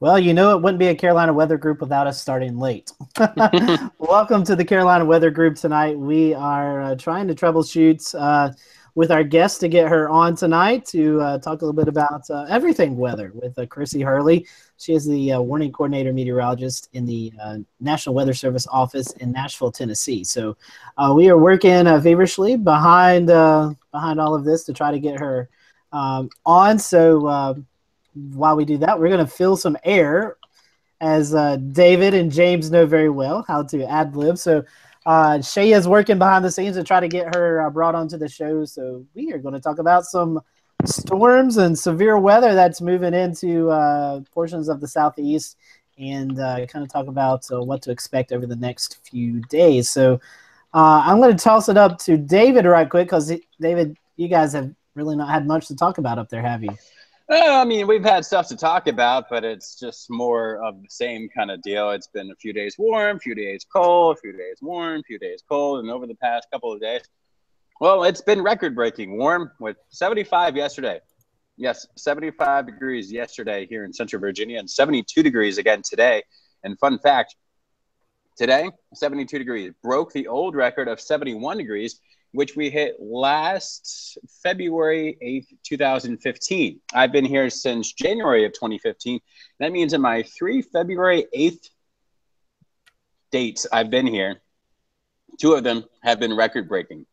Well, you know it wouldn't be a Carolina Weather Group without us starting late. Welcome to the Carolina Weather Group tonight. We are uh, trying to troubleshoot uh, with our guest to get her on tonight to uh, talk a little bit about uh, everything weather with uh, Krissy Hurley. She is the uh, warning coordinator meteorologist in the National Weather Service office in Nashville, Tennessee. So we are working feverishly behind behind all of this to try to get her um, on. So while we do that, we're going to fill some air as David and James know very well how to ad lib. So uh, Shay is working behind the scenes to try to get her uh, brought onto the show. So we are going to talk about some storms and severe weather that's moving into uh, portions of the southeast, and uh, kind of talk about uh, what to expect over the next few days. So uh, I'm going to toss it up to David right quick because David, you guys have really not had much to talk about up there, have you? I mean, we've had stuff to talk about, but it's just more of the same kind of deal. It's been a few days warm, a few days cold, a few days warm, a few days cold, and over the past couple of days, well, it's been record-breaking warm with 75 yesterday. Yes, 75 degrees yesterday here in Central Virginia, and 72 degrees again today. And fun fact, today 72 degrees broke the old record of 71 degrees which we hit last February 8th, 2015. I've been here since January of 2015. That means in my three February 8th dates I've been here, two of them have been record breaking.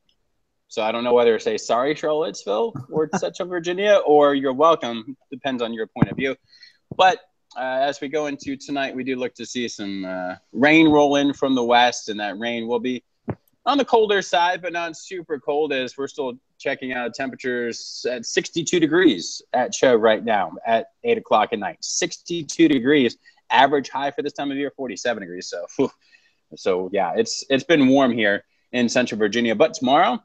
So I don't know whether to say sorry, Charlottesville or Central Virginia, or you're welcome. Depends on your point of view. But uh, as we go into tonight, we do look to see some uh, rain roll in from the west, and that rain will be on the colder side, but not super cold as we're still checking out temperatures at 62 degrees at show right now at 8 o'clock at night. 62 degrees, average high for this time of year, 47 degrees. So, so yeah, it's it's been warm here in Central Virginia. But tomorrow,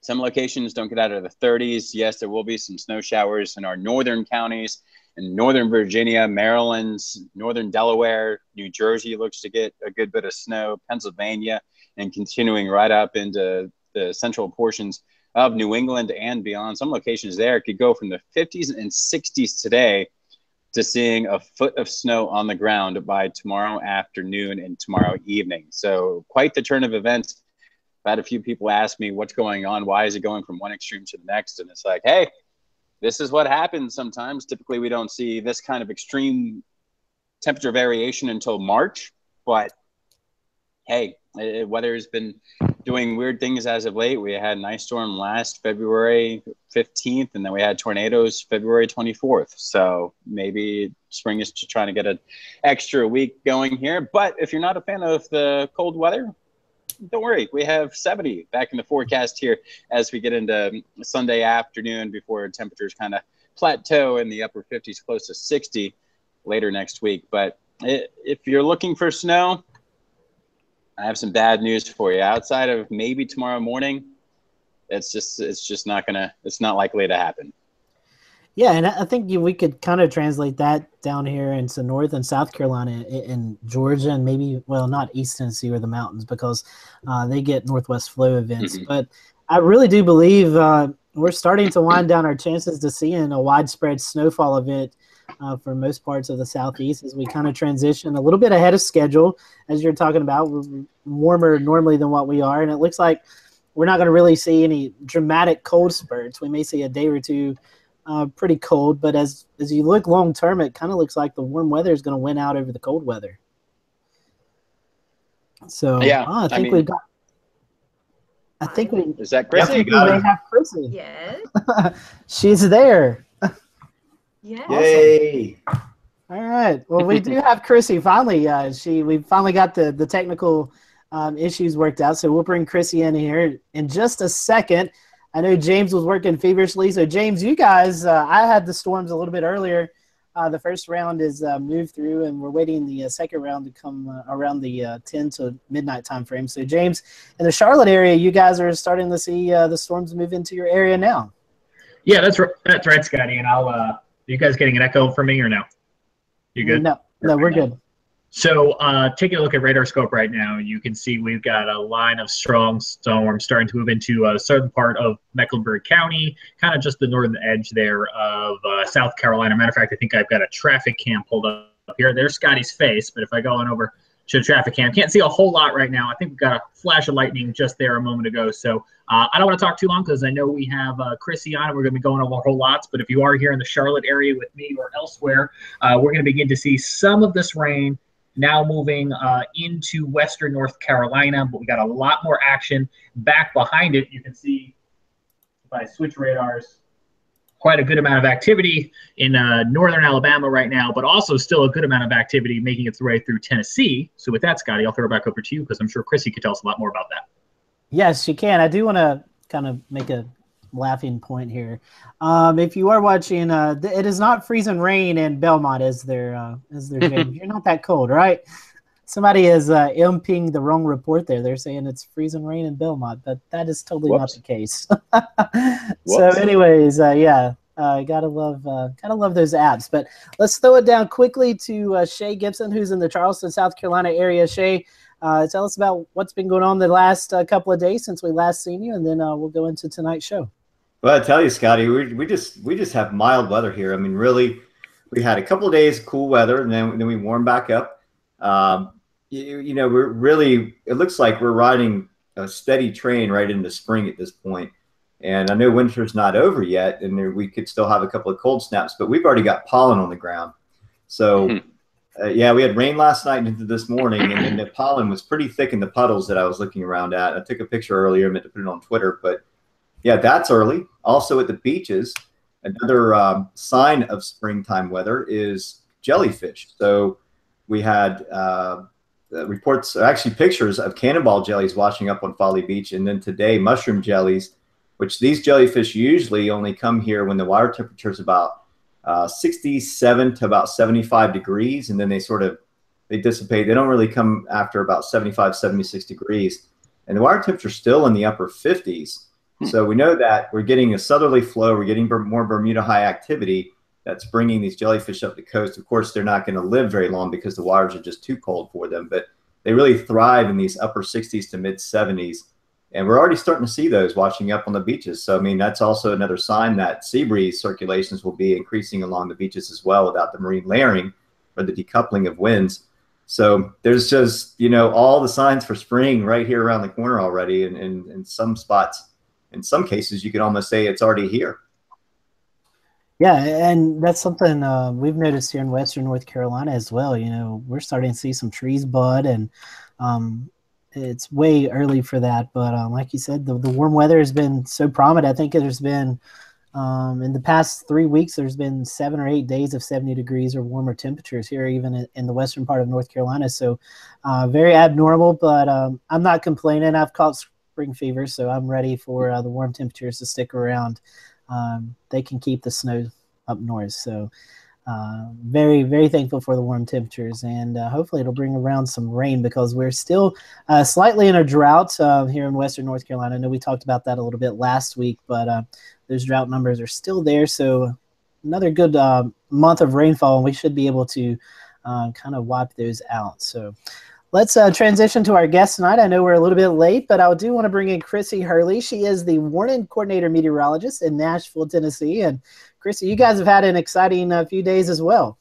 some locations don't get out of the 30s. Yes, there will be some snow showers in our northern counties in northern Virginia, Maryland, northern Delaware, New Jersey looks to get a good bit of snow, Pennsylvania and continuing right up into the central portions of New England and beyond. Some locations there could go from the 50s and 60s today to seeing a foot of snow on the ground by tomorrow afternoon and tomorrow evening. So, quite the turn of events. I've had a few people ask me what's going on. Why is it going from one extreme to the next? And it's like, hey, this is what happens sometimes. Typically, we don't see this kind of extreme temperature variation until March, but hey, weather has been doing weird things as of late. We had an ice storm last February 15th, and then we had tornadoes February 24th. So maybe spring is just trying to get an extra week going here. But if you're not a fan of the cold weather, don't worry. We have 70 back in the forecast here as we get into um, Sunday afternoon before temperatures kind of plateau in the upper 50s, close to 60 later next week. But if you're looking for snow, I have some bad news for you. Outside of maybe tomorrow morning, it's just it's just not gonna it's not likely to happen. Yeah, and I think we could kind of translate that down here into North and South Carolina and Georgia, and maybe well, not East Tennessee or the mountains because uh, they get northwest flow events. Mm-hmm. But I really do believe uh, we're starting to wind down our chances to seeing a widespread snowfall event uh, for most parts of the southeast as we kind of transition a little bit ahead of schedule, as you're talking about. We're warmer normally than what we are, and it looks like we're not going to really see any dramatic cold spurts. We may see a day or two uh, pretty cold, but as as you look long term, it kind of looks like the warm weather is going to win out over the cold weather. So yeah, oh, I think I mean, we've got. I think we is that Krissy? We may have Krissy. Yes. She's there. Yeah. Yay! All right. Well, we do have Krissy. Finally, uh, she we finally got the the technical um, issues worked out. So we'll bring Krissy in here in just a second. I know James was working feverishly. So James, you guys, uh, I had the storms a little bit earlier. Uh, the first round is uh, moved through, and we're waiting the uh, second round to come uh, around the uh, 10 to midnight time frame. So James, in the Charlotte area, you guys are starting to see uh, the storms move into your area now. Yeah, that's right, that's right, Scotty. And I'll you guys getting an echo from me or no? You good? No, no, we're good. So, uh, taking a look at RadarScope right now, you can see we've got a line of strong storms starting to move into a certain part of Mecklenburg County, kind of just the northern edge there of uh, South Carolina. Matter of fact, I think I've got a traffic cam pulled up here. There's Scotty's face, but if I go on over to the traffic cam, can't see a whole lot right now. I think we've got a flash of lightning just there a moment ago. So uh, I don't want to talk too long because I know we have uh, Krissy on and we're going to be going over whole lots. But if you are here in the Charlotte area with me or elsewhere, uh, we're going to begin to see some of this rain now moving uh, into western North Carolina, but we got a lot more action back behind it. You can see if I switch radars, quite a good amount of activity in uh, northern Alabama right now, but also still a good amount of activity making its way through Tennessee. So with that, Scotty, I'll throw it back over to you because I'm sure Krissy could tell us a lot more about that. Yes, you can. I do want to kind of make a laughing point here. Um, if you are watching, uh, th- it is not freezing rain in Belmont as their uh, as their game. You're not that cold, right? Somebody is uh, imping the wrong report there. They're saying it's freezing rain in Belmont, but that is totally Whoops. not the case. so, anyways, uh, yeah, uh, gotta love uh, gotta love those apps. But let's throw it down quickly to uh, Shay Gibson, who's in the Charleston, South Carolina area. Shay, uh, tell us about what's been going on the last uh, couple of days since we last seen you, and then uh, we'll go into tonight's show. Well, I tell you, Scotty, we, we just we just have mild weather here. I mean, really, we had a couple of days of cool weather, and then then we warm back up. Um, you, you know, we're really it looks like we're riding a steady train right into spring at this point. And I know winter's not over yet, and there, we could still have a couple of cold snaps, but we've already got pollen on the ground. So, Hmm. uh, yeah, we had rain last night and into this morning, and then the pollen was pretty thick in the puddles that I was looking around at. I took a picture earlier, meant to put it on Twitter, but yeah, that's early. Also at the beaches, another um, sign of springtime weather is jellyfish. So we had uh, reports, actually pictures of cannonball jellies washing up on Folly Beach, and then today mushroom jellies, which these jellyfish usually only come here when the water temperature is about uh, 67 to about 75 degrees, and then they sort of they dissipate. They don't really come after about 75, 76 degrees, and the water temperature is still in the upper 50s. Hmm. So we know that we're getting a southerly flow, we're getting more Bermuda high activity that's bringing these jellyfish up the coast. Of course, they're not going to live very long because the waters are just too cold for them, but they really thrive in these upper 60s to mid 70s. And we're already starting to see those washing up on the beaches. So, I mean, that's also another sign that sea breeze circulations will be increasing along the beaches as well without the marine layering or the decoupling of winds. So there's just, you know, all the signs for spring right here around the corner already. And in, in some spots, in some cases, you could almost say it's already here. Yeah, and that's something uh, we've noticed here in Western North Carolina as well. You know, we're starting to see some trees bud, and um, it's way early for that. But um, like you said, the, the warm weather has been so prominent. I think there's been um, in the past three weeks, there's been seven or eight days of 70 degrees or warmer temperatures here, even in, the western part of North Carolina. So, uh, very abnormal, but um, I'm not complaining. I've caught spring fever, so I'm ready for uh, the warm temperatures to stick around. Um, they can keep the snow up north. So, uh, very, very thankful for the warm temperatures, and uh, hopefully it'll bring around some rain because we're still uh, slightly in a drought uh, here in Western North Carolina. I know we talked about that a little bit last week, but uh, those drought numbers are still there. So, another good month of rainfall, and we should be able to kind of wipe those out. So, let's uh, transition to our guest tonight. I know we're a little bit late, but I do want to bring in Krissy Hurley. She is the warning coordinator meteorologist in Nashville, Tennessee. And Krissy, you guys have had an exciting uh, few days as well.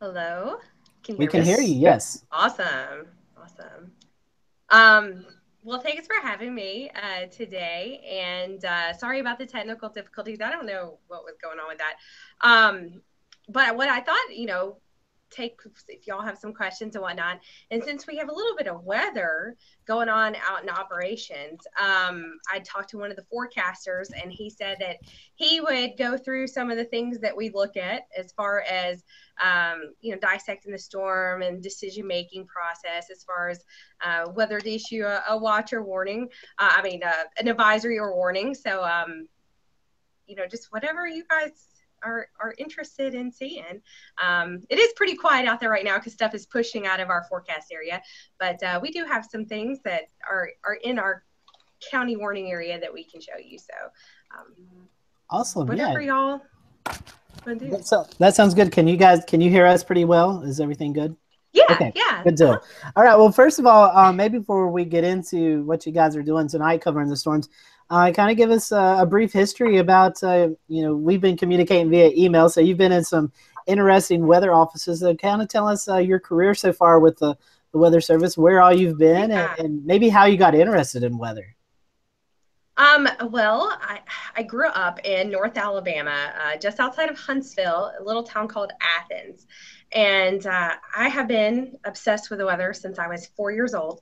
Hello. Can you We can hear you. Yes. Awesome. Awesome. Um, well, thanks for having me uh, today. And uh, sorry about the technical difficulties. I don't know what was going on with that. Um, but what I thought, you know, take if y'all have some questions and whatnot. And since we have a little bit of weather going on out in operations, um, I talked to one of the forecasters and he said that he would go through some of the things that we look at as far as um, you know, dissecting the storm and decision making process as far as uh, whether to issue a, a watch or warning. Uh, I mean, uh, an advisory or warning. So, um, you know, just whatever you guys are, are interested in seeing. Um, it is pretty quiet out there right now because stuff is pushing out of our forecast area, but uh, we do have some things that are, are in our county warning area that we can show you. So, um, Awesome. whatever Yeah. y'all. So that sounds good. Can you guys can you hear us pretty well? Is everything good? Yeah, Okay, yeah. Good deal. All right. Well, first of all, um, maybe before we get into what you guys are doing tonight, covering the storms, uh, kind of give us uh, a brief history about. Uh, you know, we've been communicating via email, so you've been in some interesting weather offices. So, kind of tell us uh, your career so far with the, the Weather Service, where all you've been, Yeah. and, and maybe how you got interested in weather. Um, well, I, I grew up in North Alabama, uh, just outside of Huntsville, a little town called Athens. And uh, I have been obsessed with the weather since I was four years old.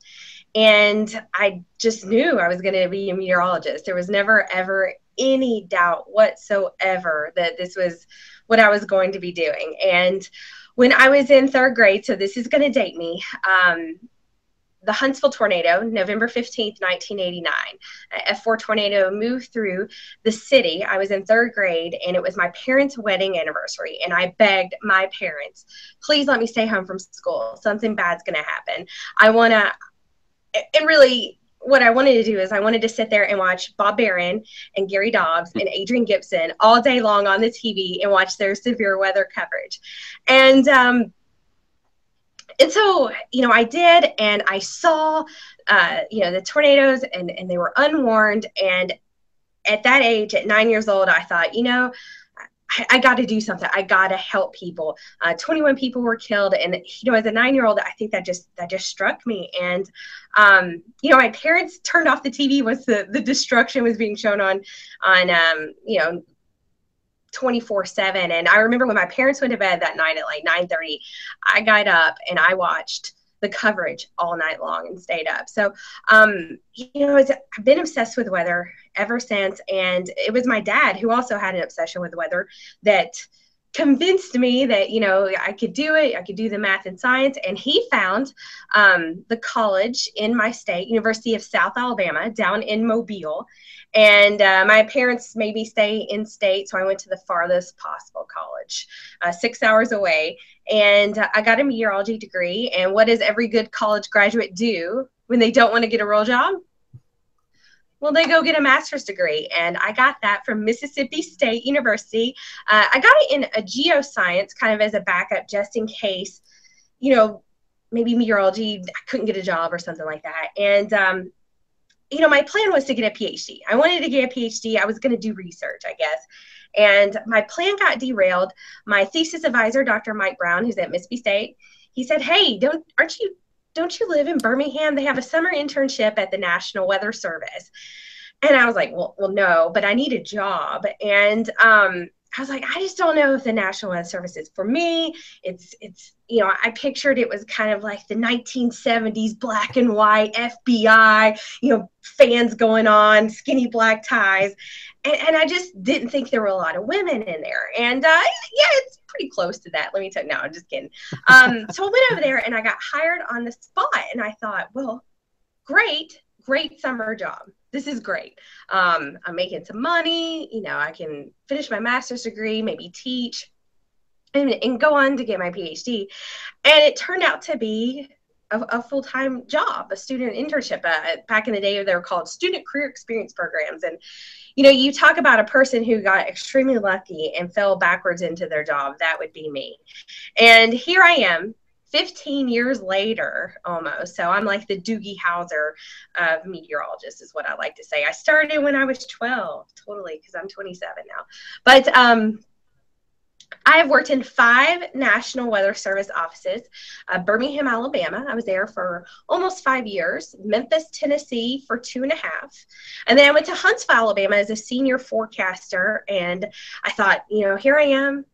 And I just knew I was going to be a meteorologist. There was never, ever any doubt whatsoever that this was what I was going to be doing. And when I was in third grade, so this is going to date me, um, the Huntsville tornado, November 15th, 1989. A F4 tornado moved through the city. I was in third grade and it was my parents' wedding anniversary. And I begged my parents, please let me stay home from school. Something bad's going to happen. I want to, and really, what I wanted to do is I wanted to sit there and watch Bob Baron and Gary Dobbs and Adrian Gibson all day long on the TV and watch their severe weather coverage. And, um, and so you know i did and i saw uh, you know the tornadoes and and they were unwarned. And at that age at nine years old i thought you know i, I got to do something. I got to help people. Uh, 21 people were killed and you know as a nine year old i think that just that just struck me. And um, you know my parents turned off the tv once the the destruction was being shown on on um, you know 24 7 and i remember when my parents went to bed that night at like 9 30 i got up and i watched the coverage all night long and stayed up. So um you know i've been obsessed with weather ever since and it was my dad who also had an obsession with weather that convinced me that you know i could do it i could do the math and science and he found um, the college in my state university of south alabama down in mobile. And uh, my parents made me stay in state so i went to the farthest possible college uh, six hours away. And uh, i got a meteorology degree and what does every good college graduate do when they don't want to get a real job well, they go get a master's degree, and I got that from Mississippi State University. Uh, I got it in a geoscience, kind of as a backup, just in case, you know, maybe meteorology, I couldn't get a job or something like that. And um, you know, my plan was to get a PhD. I wanted to get a PhD. I was going to do research, I guess. And my plan got derailed. My thesis advisor, Dr. Mike Brown, who's at Mississippi State, he said, "Hey, don't aren't you don't you live in Birmingham? They have a summer internship at the National Weather Service." And I was like, "Well, well, no, but I need a job." And um, I was like, I just don't know if the National Weather Service is for me. It's it's you know, I pictured it was kind of like the 1970s black and white FBI, you know, fans going on, skinny black ties. And, and I just didn't think there were a lot of women in there. And uh, yeah, it's pretty close to that. Let me tell you. No, I'm just kidding. Um, so I went over there and I got hired on the spot. And I thought, well, great, great summer job. This is great. Um, I'm making some money. You know, I can finish my master's degree, maybe teach and, and go on to get my PhD. And it turned out to be a, a full time job, a student internship. Uh, back in the day, they were called student career experience programs. And, you know, you talk about a person who got extremely lucky and fell backwards into their job. That would be me. And here I am. 15 years later, almost. So I'm like the Doogie Howser of meteorologists, is what I like to say. I started when I was 12, totally, because I'm 27 now. But um, I have worked in five National Weather Service offices uh, Birmingham, Alabama. I was there for almost five years. Memphis, Tennessee for two and a half. And then I went to Huntsville, Alabama as a senior forecaster. And I thought, you know, here I am.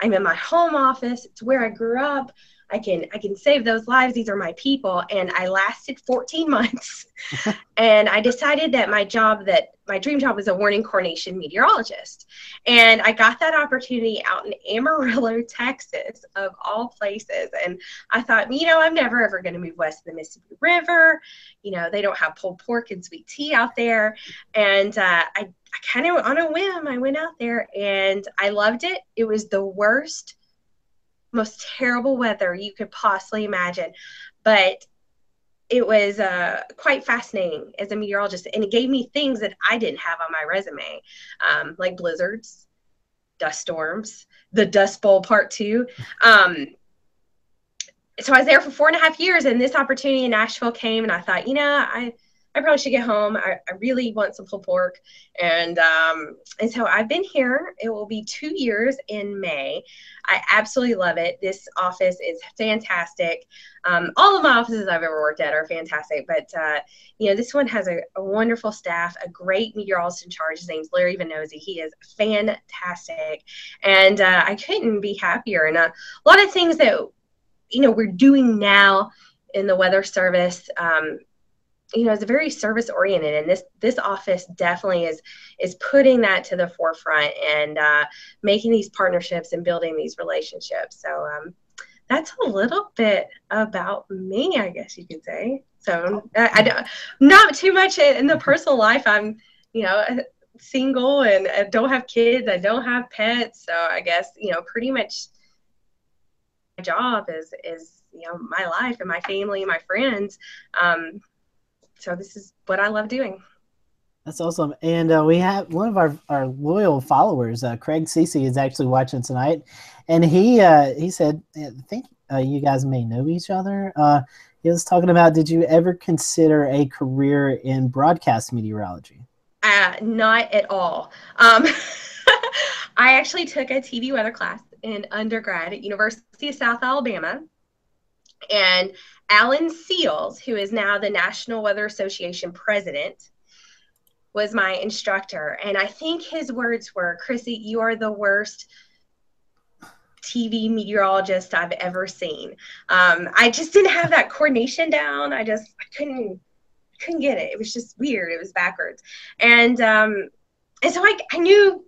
I'm in my home office. It's where I grew up. I can I can save those lives. These are my people. And I lasted 14 months. and I decided that my job that my dream job was a warning coordination meteorologist. And I got that opportunity out in Amarillo, Texas, of all places. And I thought, you know, I'm never ever going to move west of the Mississippi River. You know, they don't have pulled pork and sweet tea out there. And uh, I, I kind of on a whim, I went out there and I loved it. It was the worst, most terrible weather you could possibly imagine. But it was uh, quite fascinating as a meteorologist, and it gave me things that I didn't have on my resume, um, like blizzards, dust storms, the Dust Bowl Part Two. Um, so I was there for four and a half years, and this opportunity in Nashville came, and I thought, you know, I I probably should get home. I, I really want some pulled pork, and um, and so I've been here. It will be two years in May. I absolutely love it. This office is fantastic. Um, all of my offices I've ever worked at are fantastic, but uh, you know this one has a, a, wonderful staff, a great meteorologist in charge. His name's Larry Vannozzi. He is fantastic, and uh, I couldn't be happier. And uh, a lot of things that you know we're doing now in the weather service um, you know is very service oriented and this this office definitely is is putting that to the forefront and uh, making these partnerships and building these relationships. So um, that's a little bit about me i guess you could say. So I, I don't not too much in the personal life. I'm you know single and I don't have kids. I don't have pets. So i guess you know pretty much my job is is you know my life and my family and my friends. Um, so this is what I love doing. That's awesome. And uh, we have one of our, our loyal followers, uh, Craig Cece, is actually watching tonight. And he uh, he said, I think uh, you guys may know each other. Uh, he was talking about, did you ever consider a career in broadcast meteorology? Uh, not at all. Um, I actually took a TV weather class in undergrad at University of South Alabama. And Alan Sealls, who is now the National Weather Association president, was my instructor. And I think his words were, Krissy, you are the worst TV meteorologist I've ever seen. Um, I just didn't have that coordination down. I just I couldn't couldn't get it. It was just weird. It was backwards. And um, and so I, I knew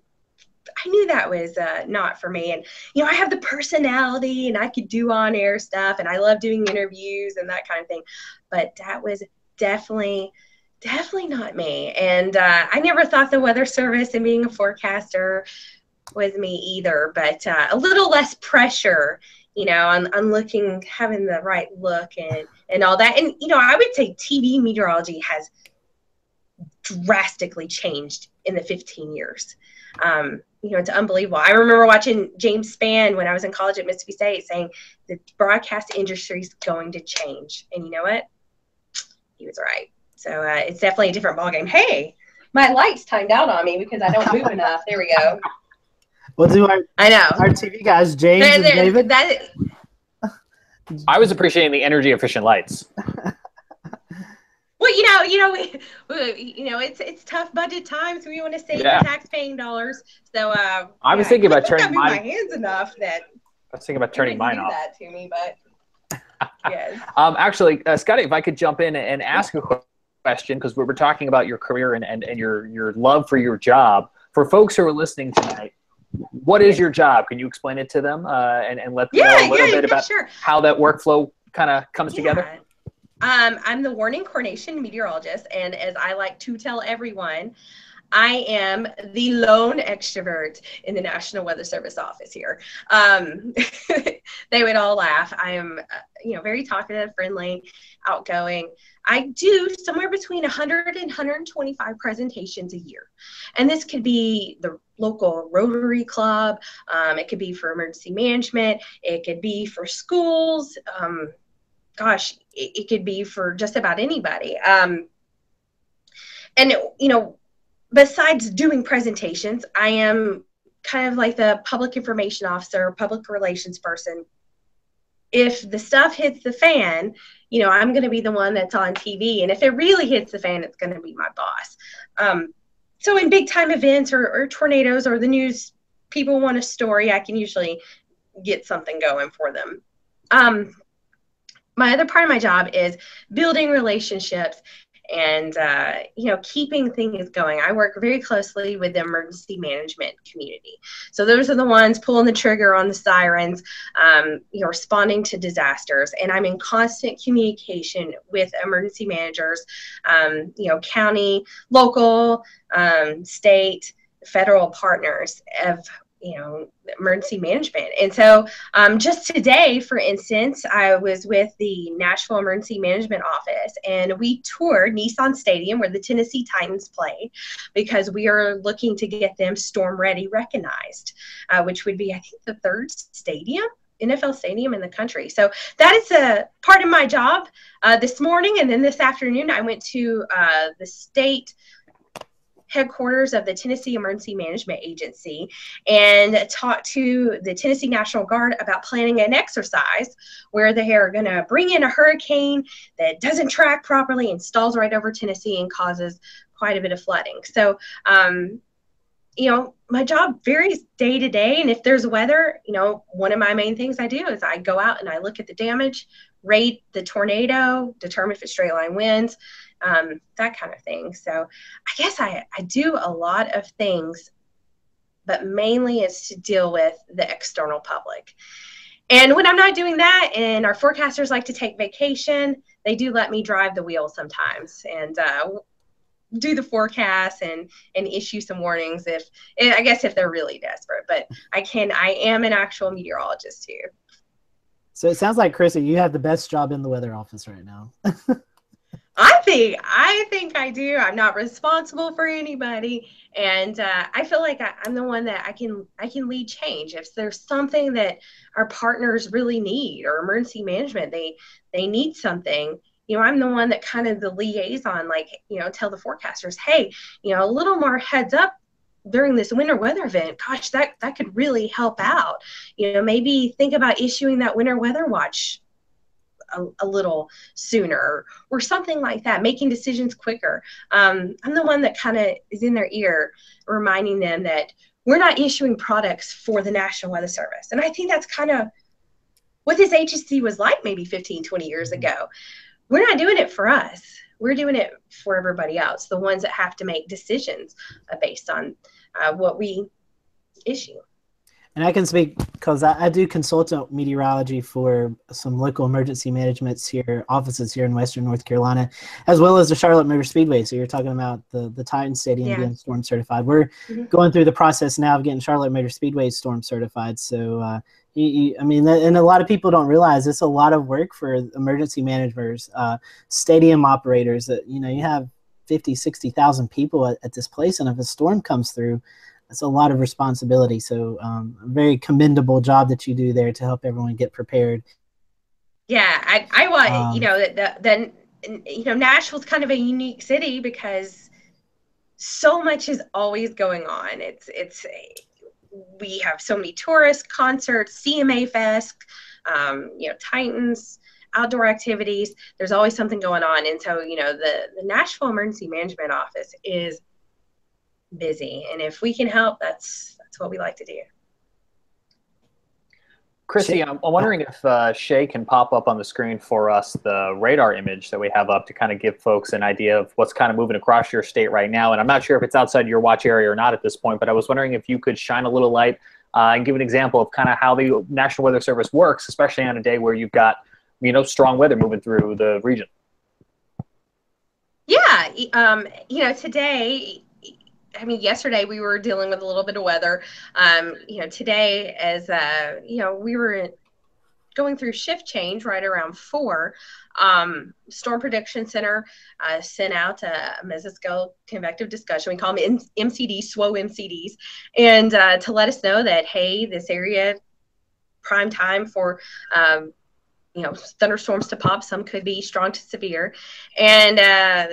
I knew that was uh, not for me. And, you know, I have the personality and I could do on air stuff and I love doing interviews and that kind of thing. But that was definitely, definitely not me. And uh, I never thought the weather service and being a forecaster was me either, but uh, a little less pressure, you know, on, on looking, having the right look and, and all that. And, you know, I would say TV meteorology has drastically changed in the 15 years. Um, you know, it's unbelievable. I remember watching James Spann when I was in college at Mississippi State saying the broadcast industry is going to change. And you know what? He was right. So uh, it's definitely a different ballgame. Hey, my light's timed out on me because I don't move enough. There we go. We'll do our I know our TV guys, James there, there, and David. That, I was appreciating the energy efficient lights. Well, you know, you know, we, you know, it's it's tough budget times. We want to save yeah. the tax-paying dollars. So uh, I was yeah, thinking about turning my hands enough that I was thinking about turning mine off. That to me, but yes. um, actually, uh, Scotty, if I could jump in and ask a question because we were talking about your career and, and, and your your love for your job. For folks who are listening tonight, what is your job? Can you explain it to them uh, and, and let them yeah, know a little bit about sure. how that workflow kind of comes together? Um, I'm the warning coordination meteorologist, and as I like to tell everyone, I am the lone extrovert in the National Weather Service office here. Um, they would all laugh. I am, uh, you know, very talkative, friendly, outgoing. I do somewhere between 100 and 125 presentations a year. And this could be the local Rotary Club, um, it could be for emergency management, it could be for schools. Um, gosh, it, it could be for just about anybody. Um, and, you know, besides doing presentations, I am kind of like the public information officer, public relations person. If the stuff hits the fan, you know, I'm going to be the one that's on TV. And if it really hits the fan, it's going to be my boss. Um, so in big time events or, or tornadoes or the news, people want a story, I can usually get something going for them. Um, my other part of my job is building relationships and uh, you know keeping things going. I work very closely with the emergency management community. So those are the ones pulling the trigger on the sirens um, you know responding to disasters. And i'm in constant communication with emergency managers um, you know county local um, state federal partners of you know emergency management and so um, just today for instance i was with the nashville emergency management office and we toured nissan stadium where the tennessee titans play because we are looking to get them StormReady recognized uh, which would be i think the third stadium NFL stadium in the country. So that is a part of my job uh, this morning. And then this afternoon, I went to uh, the state headquarters of the Tennessee Emergency Management Agency and talked to the Tennessee National Guard about planning an exercise where they are going to bring in a hurricane that doesn't track properly and stalls right over Tennessee and causes quite a bit of flooding. So, um, you know, my job varies day to day. And if there's weather, you know, one of my main things I do is I go out and I look at the damage, rate the tornado, determine if it's straight line winds, um, that kind of thing. So I guess I, I do a lot of things, but mainly it's to deal with the external public. And when I'm not doing that, and our forecasters like to take vacation, they do let me drive the wheel sometimes. And uh, do the forecast and and issue some warnings if i guess if they're really desperate but i can i am an actual meteorologist too so it sounds like krissy you have the best job in the weather office right now i think i think i do i'm not responsible for anybody and uh, i feel like I, i'm the one that i can i can lead change if there's something that our partners really need or emergency management they they need something you know, I'm the one that kind of the liaison, like, you know, tell the forecasters, hey, you know, a little more heads up during this winter weather event. Gosh, that that could really help out. You know, maybe think about issuing that winter weather watch a, a, little sooner or something like that, making decisions quicker. Um, I'm the one that kind of is in their ear, reminding them that we're not issuing products for the National Weather Service. And I think that's kind of what this agency was like maybe 15, 20 years mm-hmm. ago we're not doing it for us. We're doing it for everybody else, the ones that have to make decisions uh, based on uh, what we issue. And I can speak because I, I, do consultant meteorology for some local emergency managements here, offices here in Western North Carolina, as well as the Charlotte Motor Speedway. So you're talking about the the Titan Stadium yeah. being storm certified. We're mm-hmm. going through the process now of getting Charlotte Motor Speedway storm certified. So uh, you, you, I mean, and a lot of people don't realize it's a lot of work for emergency managers, uh, stadium operators. That you know, you have 50, 60,000 people at, at, this place, and if a storm comes through, it's a lot of responsibility. So, um, very commendable job that you do there to help everyone get prepared. Yeah, I, I want um, you know the, the you know Nashville's kind of a unique city because so much is always going on. It's it's we have so many tourists, concerts, CMA Fest, um, you know, Titans, outdoor activities. There's always something going on. And so, you know, the, the Nashville Emergency Management Office is busy. And if we can help, that's that's what we like to do. Christy, I'm wondering if uh, Shay can pop up on the screen for us the radar image that we have up to kind of give folks an idea of what's kind of moving across your state right now. And I'm not sure if it's outside your watch area or not at this point, but I was wondering if you could shine a little light uh, and give an example of kind of how the National Weather Service works, especially on a day where you've got, you know, strong weather moving through the region. Yeah, um, you know, today I mean, yesterday we were dealing with a little bit of weather. Um, you know, today as uh, you know, we were going through shift change right around four. Um, Storm Prediction Center uh, sent out a mesoscale convective discussion. We call them MCDs, SWO MCDs, and uh, to let us know that hey, this area prime time for um, you know thunderstorms to pop. Some could be strong to severe, and uh,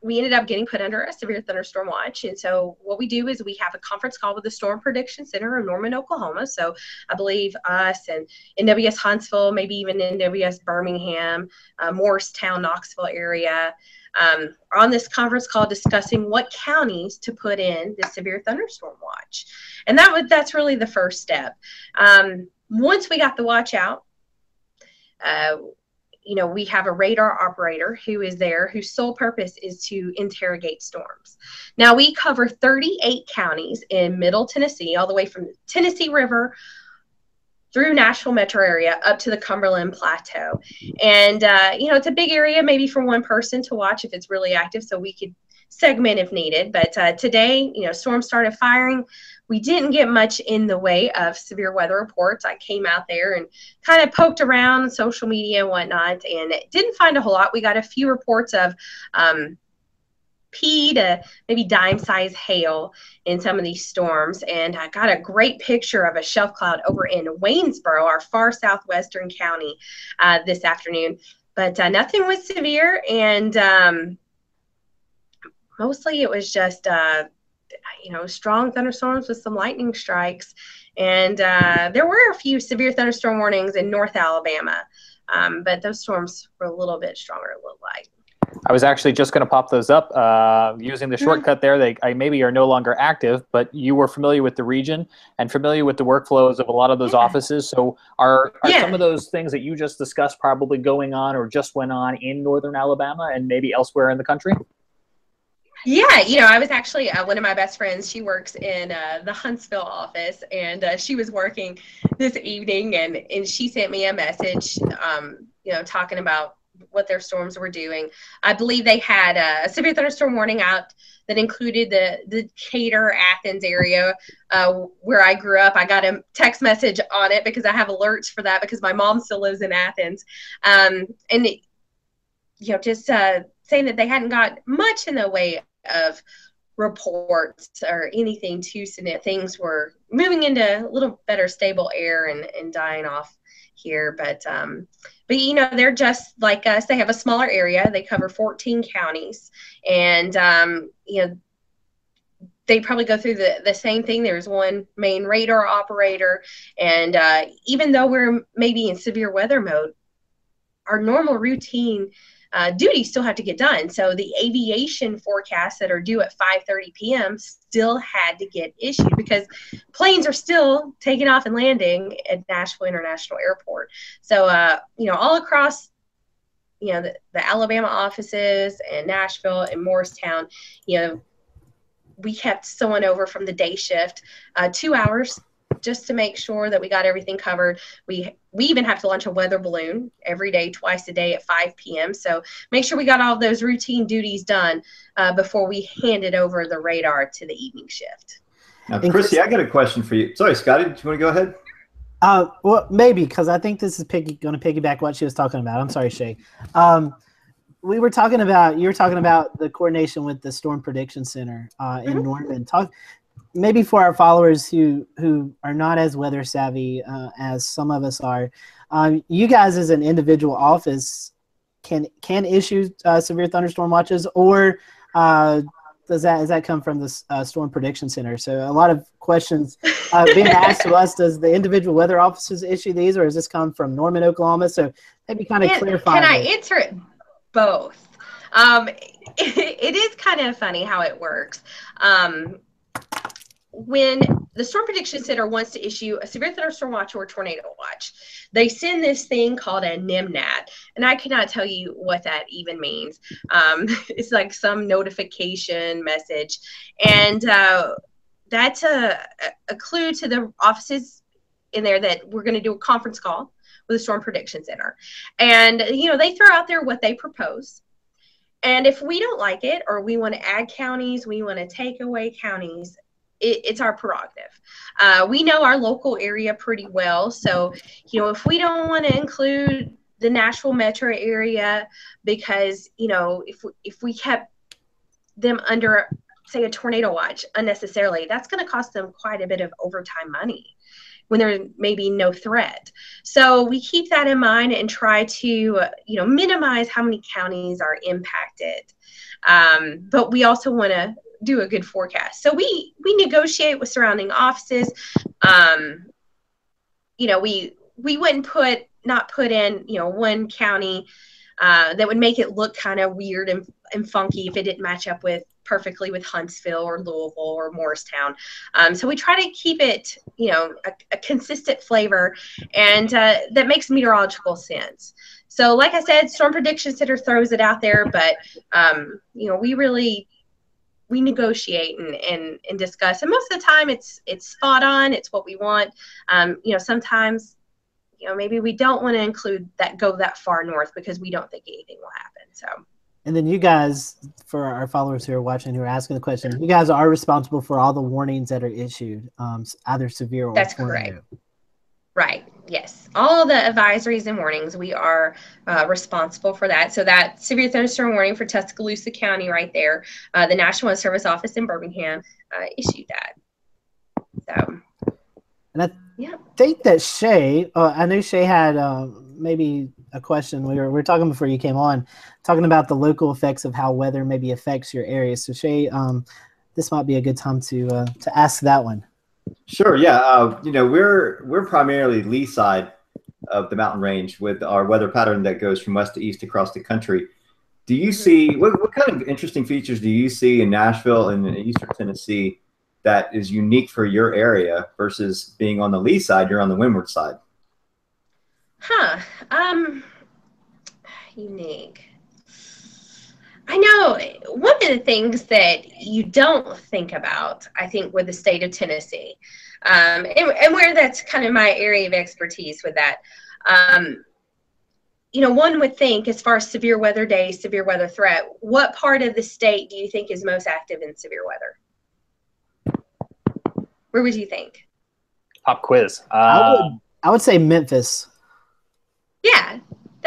we ended up getting put under a severe thunderstorm watch. And so what we do is we have a conference call with the Storm Prediction Center in Norman, Oklahoma. So I believe us and NWS Huntsville, maybe even NWS Birmingham, uh, Morristown, Knoxville area, um, on this conference call discussing what counties to put in the severe thunderstorm watch. And that was that's really the first step. Um, once we got the watch out, uh, you know, we have a radar operator who is there whose sole purpose is to interrogate storms. Now, we cover 38 counties in Middle Tennessee, all the way from the Tennessee River through Nashville metro area up to the Cumberland Plateau. And, uh, you know, it's a big area, maybe for one person to watch if it's really active, so we could segment if needed. But uh, today, you know, storm started firing. We didn't get much in the way of severe weather reports. I came out there and kind of poked around social media and whatnot, and didn't find a whole lot. We got a few reports of um, pea to maybe dime size hail in some of these storms. And I got a great picture of a shelf cloud over in Waynesboro, our far southwestern county, uh, this afternoon. But uh, nothing was severe, and um, mostly it was just uh, you know strong thunderstorms with some lightning strikes and uh, there were a few severe thunderstorm warnings in north alabama um, but those storms were a little bit stronger a little light I was actually just going to pop those up uh, using the mm-hmm. shortcut there. They I, maybe are no longer active, but you were familiar with the region and familiar with the workflows of a lot of those yeah. offices. So are, are yeah. some of those things that you just discussed probably going on or just went on in northern Alabama and maybe elsewhere in the country? Yeah, you know, I was actually uh, one of my best friends. She works in uh, the Huntsville office, and uh, she was working this evening, and and she sent me a message, um, you know, talking about what their storms were doing. I believe they had a severe thunderstorm warning out that included the the Decatur Athens area uh, where I grew up. I got a text message on it because I have alerts for that because my mom still lives in Athens, um, and you know, just uh, saying that they hadn't got much in the way of reports or anything too significant. Things were moving into a little better stable air and, and dying off here. But um, but you know they're just like us. They have a smaller area. They cover 14 counties, and um, you know they probably go through the, the same thing. There's one main radar operator, and uh, even though we're maybe in severe weather mode, our normal routine uh, duties still have to get done. So the aviation forecasts that are due at 5:30 p.m. still had to get issued because planes are still taking off and landing at Nashville International Airport. So uh, you know, all across you know the, the Alabama offices and Nashville and Morristown, you know, we kept someone over from the day shift, uh, two hours just to make sure that we got everything covered. We we even have to launch a weather balloon every day, twice a day at 5 p.m. So make sure we got all those routine duties done uh, before we hand it over the radar to the evening shift. Now, Krissy, I got a question for you. Sorry, Scotty, do you want to go ahead? Uh, well, maybe because I think this is piggy, going to piggyback what she was talking about. I'm sorry, Shay. Um, we were talking about you were talking about the coordination with the Storm Prediction Center uh, in mm-hmm. Norman. Talk maybe for our followers who who are not as weather savvy uh, as some of us are, um, you guys as an individual office can can issue uh, severe thunderstorm watches, or uh, does that does that come from the uh, Storm Prediction Center? So a lot of questions uh, being asked to us: Does the individual weather offices issue these, or does this come from Norman, Oklahoma? So maybe kind of clarify. Can I answer it both? Um, it, it is kind of funny how it works. Um, when the Storm Prediction Center wants to issue a severe thunderstorm watch or tornado watch, they send this thing called a NIMNAT, and I cannot tell you what that even means. Um, it's like some notification message, and uh, that's a, a clue to the offices in there that we're going to do a conference call with the Storm Prediction Center, and you know they throw out there what they propose. And if we don't like it, or we want to add counties, we want to take away counties, it, it's our prerogative. Uh, we know our local area pretty well. So, you know, if we don't want to include the Nashville metro area because, you know, if, if we kept them under, say, a tornado watch unnecessarily, that's going to cost them quite a bit of overtime money when there may be no threat. So we keep that in mind and try to, you know, minimize how many counties are impacted. Um, but we also want to do a good forecast. So we we negotiate with surrounding offices. Um, you know, we we wouldn't put not put in you know one county uh, that would make it look kind of weird and, and funky if it didn't match up with perfectly with Huntsville or Louisville or Morristown. Um, so we try to keep it, you know, a, a consistent flavor and uh, that makes meteorological sense. So, like I said, Storm Prediction Center throws it out there, but um, you know, we really we negotiate and, and, and discuss. And most of the time it's it's spot on. It's what we want. Um, you know sometimes you know maybe we don't want to include that go that far north because we don't think anything will happen so. And then you guys, for our followers who are watching, who are asking the question, you guys are responsible for all the warnings that are issued, um, either severe or That's correct. Right. Yes. All the advisories and warnings, we are uh, responsible for that. So that severe thunderstorm warning for Tuscaloosa County, right there, uh, the National Weather Service office in Birmingham uh, issued that. So. And I yeah. think that Shay, uh, I knew Shay had uh, maybe a question. We were, we were talking before you came on, talking about the local effects of how weather maybe affects your area. So Shay, um, this might be a good time to uh, to ask that one. Sure. Yeah. Uh, you know, we're we're primarily lee side of the mountain range with our weather pattern that goes from west to east across the country. Do you see what, what kind of interesting features do you see in Nashville and in eastern Tennessee that is unique for your area versus being on the lee side? You're on the windward side. Huh. Um. Unique. I know one of the things that you don't think about, I think, with the state of Tennessee, um, and, and, where that's kind of my area of expertise with that. Um, you know, one would think, as far as severe weather days, severe weather threat, what part of the state do you think is most active in severe weather? Where would you think? Pop quiz. Uh, I, would, I would say Memphis. Yeah,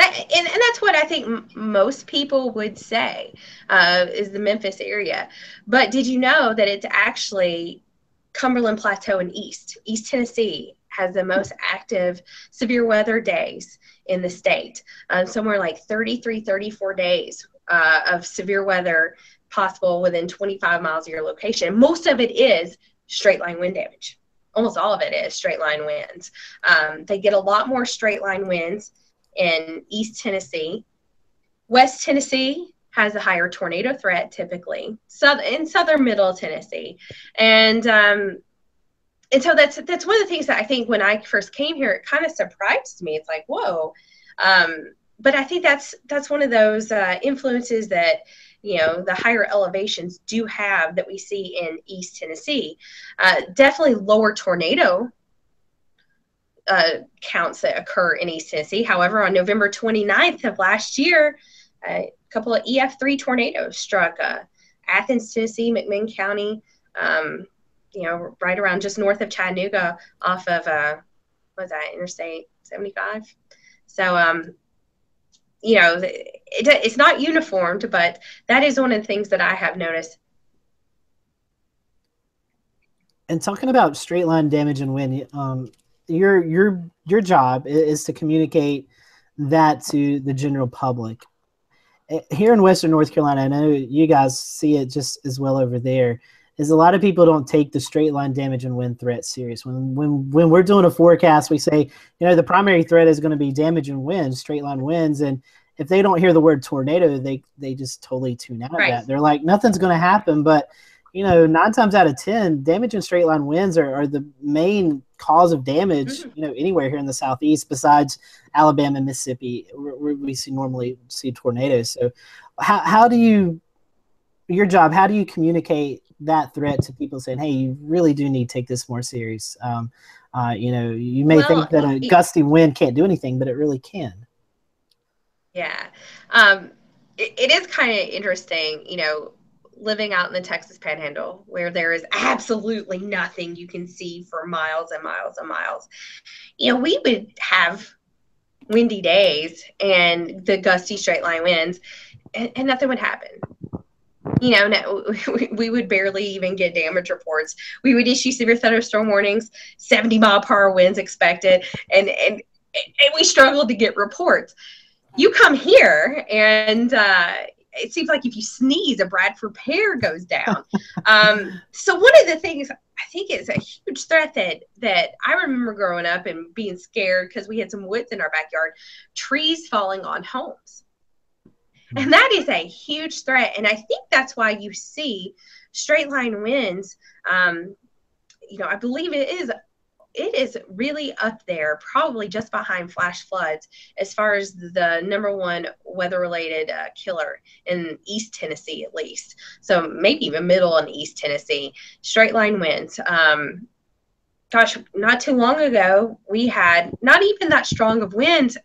that, and, and that's what I think m- most people would say uh, is the Memphis area. But did you know that it's actually Cumberland Plateau and East? East Tennessee has the most active severe weather days in the state. Um, somewhere like 33, 34 days uh, of severe weather possible within 25 miles of your location. Most of it is straight line wind damage. Almost all of it is straight line winds. Um, they get a lot more straight line winds in East Tennessee. West Tennessee has a higher tornado threat typically. South in southern middle Tennessee, and um, and so that's that's one of the things that I think when I first came here, it kind of surprised me. It's like whoa, um, but I think that's that's one of those uh, influences that you know the higher elevations do have that we see in East Tennessee. Uh, definitely lower tornado uh, counts that occur in East Tennessee. However, on November 29th of last year, a couple of EF3 tornadoes struck uh, Athens, Tennessee, McMinn County, um, you know, right around just north of Chattanooga off of, uh, what was that, Interstate 75? So, um, you know, it, it's not uniformed, but that is one of the things that I have noticed. And talking about straight line damage and wind, um, your your your job is to communicate that to the general public. Eh, here in Western North Carolina, I know you guys see it just as well over there. Is a lot of people don't take the straight line damage and wind threat serious. When when when we're doing a forecast, we say, you know, the primary threat is going to be damage and wind, straight line winds, and if they don't hear the word tornado, they they just totally tune out right. of that. They're like, nothing's going to happen, but you know, nine times out of ten, damage and straight line winds are, are the main cause of damage. Mm-hmm. You know, anywhere here in the southeast, besides Alabama and Mississippi, where we see normally see tornadoes. So, how how do you your job? How do you communicate that threat to people, saying, "Hey, you really do need to take this more serious"? Um, uh, you know, you may well, think that a gusty wind can't do anything, but it really can. Yeah, um, it, it is kind of interesting. You know, living out in the Texas Panhandle where there is absolutely nothing you can see for miles and miles and miles. You know, we would have windy days and the gusty straight line winds, and, and nothing would happen. You know, no, we would barely even get damage reports. We would issue severe thunderstorm warnings, 70 mile per hour winds expected, and and and we struggled to get reports. You come here and uh, it seems like if you sneeze, a Bradford pear goes down. um, so one of the things I think is a huge threat that that I remember growing up and being scared because we had some woods in our backyard, trees falling on homes. And that is a huge threat. And I think that's why you see straight line winds. Um, you know, I believe it is it is really up there, probably just behind flash floods, as far as the number one weather related uh, killer in East Tennessee, at least. So maybe even middle and East Tennessee. Straight line winds. Um, gosh, not too long ago, we had not even that strong of winds.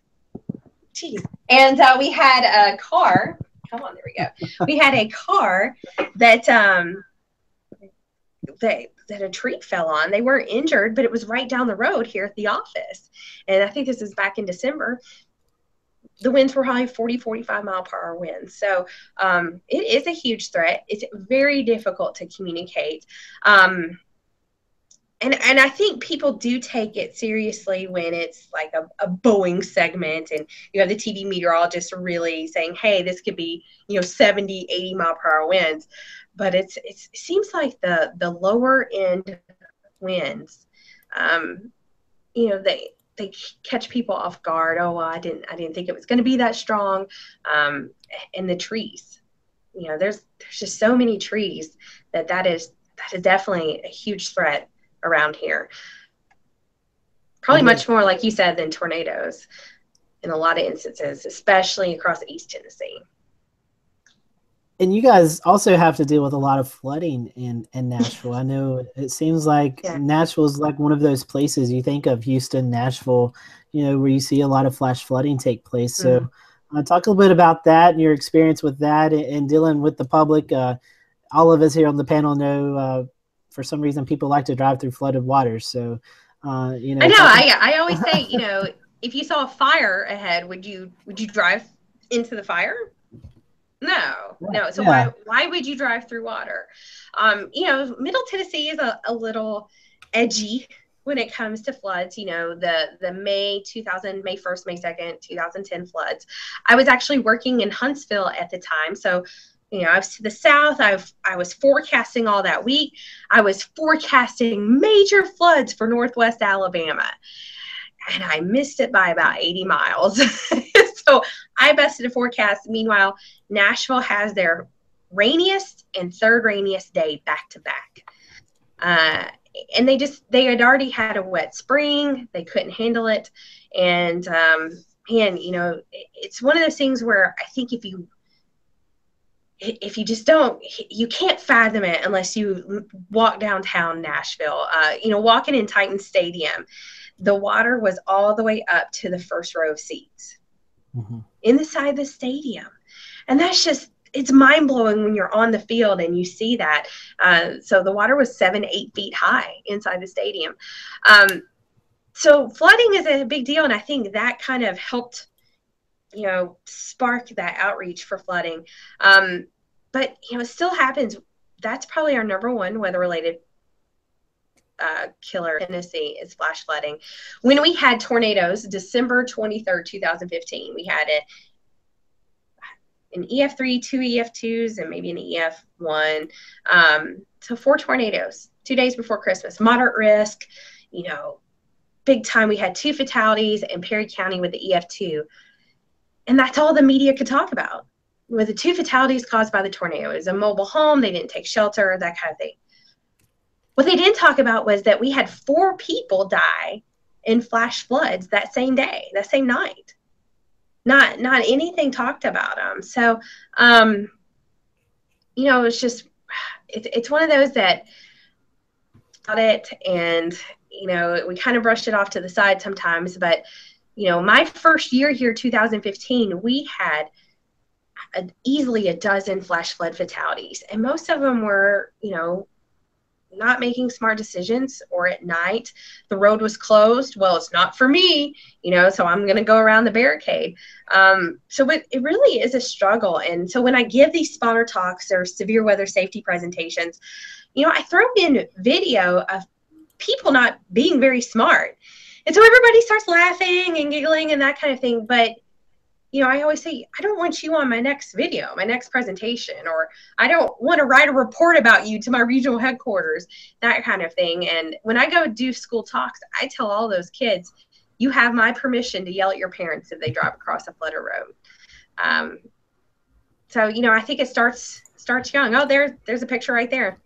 Geez. And uh, we had a car come on, there we go. We had a car that um that that a tree fell on. They weren't injured, but it was right down the road here at the office. And I think this is back in December. The winds were high 40, 45 mile per hour winds. So um, it is a huge threat. It's very difficult to communicate. Um, and and I think people do take it seriously when it's like a, a Boeing segment and you have the TV meteorologist really saying, hey, this could be, you know, 70, 80 mile per hour winds. But it's, it's it seems like the the lower end winds, um, you know, they they catch people off guard. Oh, well, I didn't I didn't think it was going to be that strong. Um, and the trees, you know, there's there's just so many trees that that is that is definitely a huge threat around here. Probably much more, like you said, than tornadoes in a lot of instances, especially across East Tennessee. And you guys also have to deal with a lot of flooding in, in Nashville. I know it seems like yeah. Nashville is like one of those places you think of Houston, Nashville, you know, where you see a lot of flash flooding take place. So, mm-hmm. uh, talk a little bit about that and your experience with that and, and dealing with the public. Uh, all of us here on the panel know uh, for some reason people like to drive through flooded waters. So, uh, you know, I know. I, I always say, you know, if you saw a fire ahead, would you would you drive into the fire? No, no. So yeah. why why would you drive through water? Um, you know, Middle Tennessee is a, a little edgy when it comes to floods. You know, the the May 2000, May 1st, May 2nd, 2010 floods. I was actually working in Huntsville at the time, so you know, I was to the south. I've I was forecasting all that week. I was forecasting major floods for Northwest Alabama, and I missed it by about 80 miles. so I bested a forecast. Meanwhile, Nashville has their rainiest and third rainiest day back to back. Uh, and they just they had already had a wet spring. They couldn't handle it, and um, man, you know, it's one of those things where I think if you if you just don't you can't fathom it unless you walk downtown nashville uh, you know walking in titan stadium the water was all the way up to the first row of seats mm-hmm. inside the stadium and that's just it's mind blowing when you're on the field and you see that. Uh, so the water was seven, eight feet high inside the stadium. Um, so flooding is a big deal, and I think that kind of helped you know, spark that outreach for flooding. Um, but you know, it still happens. That's probably our number one weather related uh, killer Tennessee is flash flooding. When we had tornadoes, December 23rd, 2015, we had a, an EF3, two EF2s, and maybe an EF1. Um, so four tornadoes, two days before Christmas, moderate risk, you know, big time. We had two fatalities in Perry County with the EF2 and that's all the media could talk about. With the two fatalities caused by the tornado, it was a mobile home, they didn't take shelter, that kind of thing. What they didn't talk about was that we had four people die in flash floods that same day, that same night. Not not anything talked about them. So, um, you know, it's just it's it's one of those that got it, and you know, we kind of brushed it off to the side sometimes, but you know, my first year here, 2015, we had a, easily a dozen flash flood fatalities, and most of them were, you know, not making smart decisions or at night the road was closed. Well it's not for me you know so i'm going to go around the barricade. Um, so it, it really is a struggle. And so when i give these spotter talks or severe weather safety presentations you know i throw in video of people not being very smart. And so everybody starts laughing and giggling and that kind of thing. But, you know, I always say, I don't want you on my next video, my next presentation, or I don't want to write a report about you to my regional headquarters, that kind of thing. And when I go do school talks, I tell all those kids, you have my permission to yell at your parents if they drive across a flooded road. Um, so, you know, I think it starts starts young. Oh, there, there's a picture right there.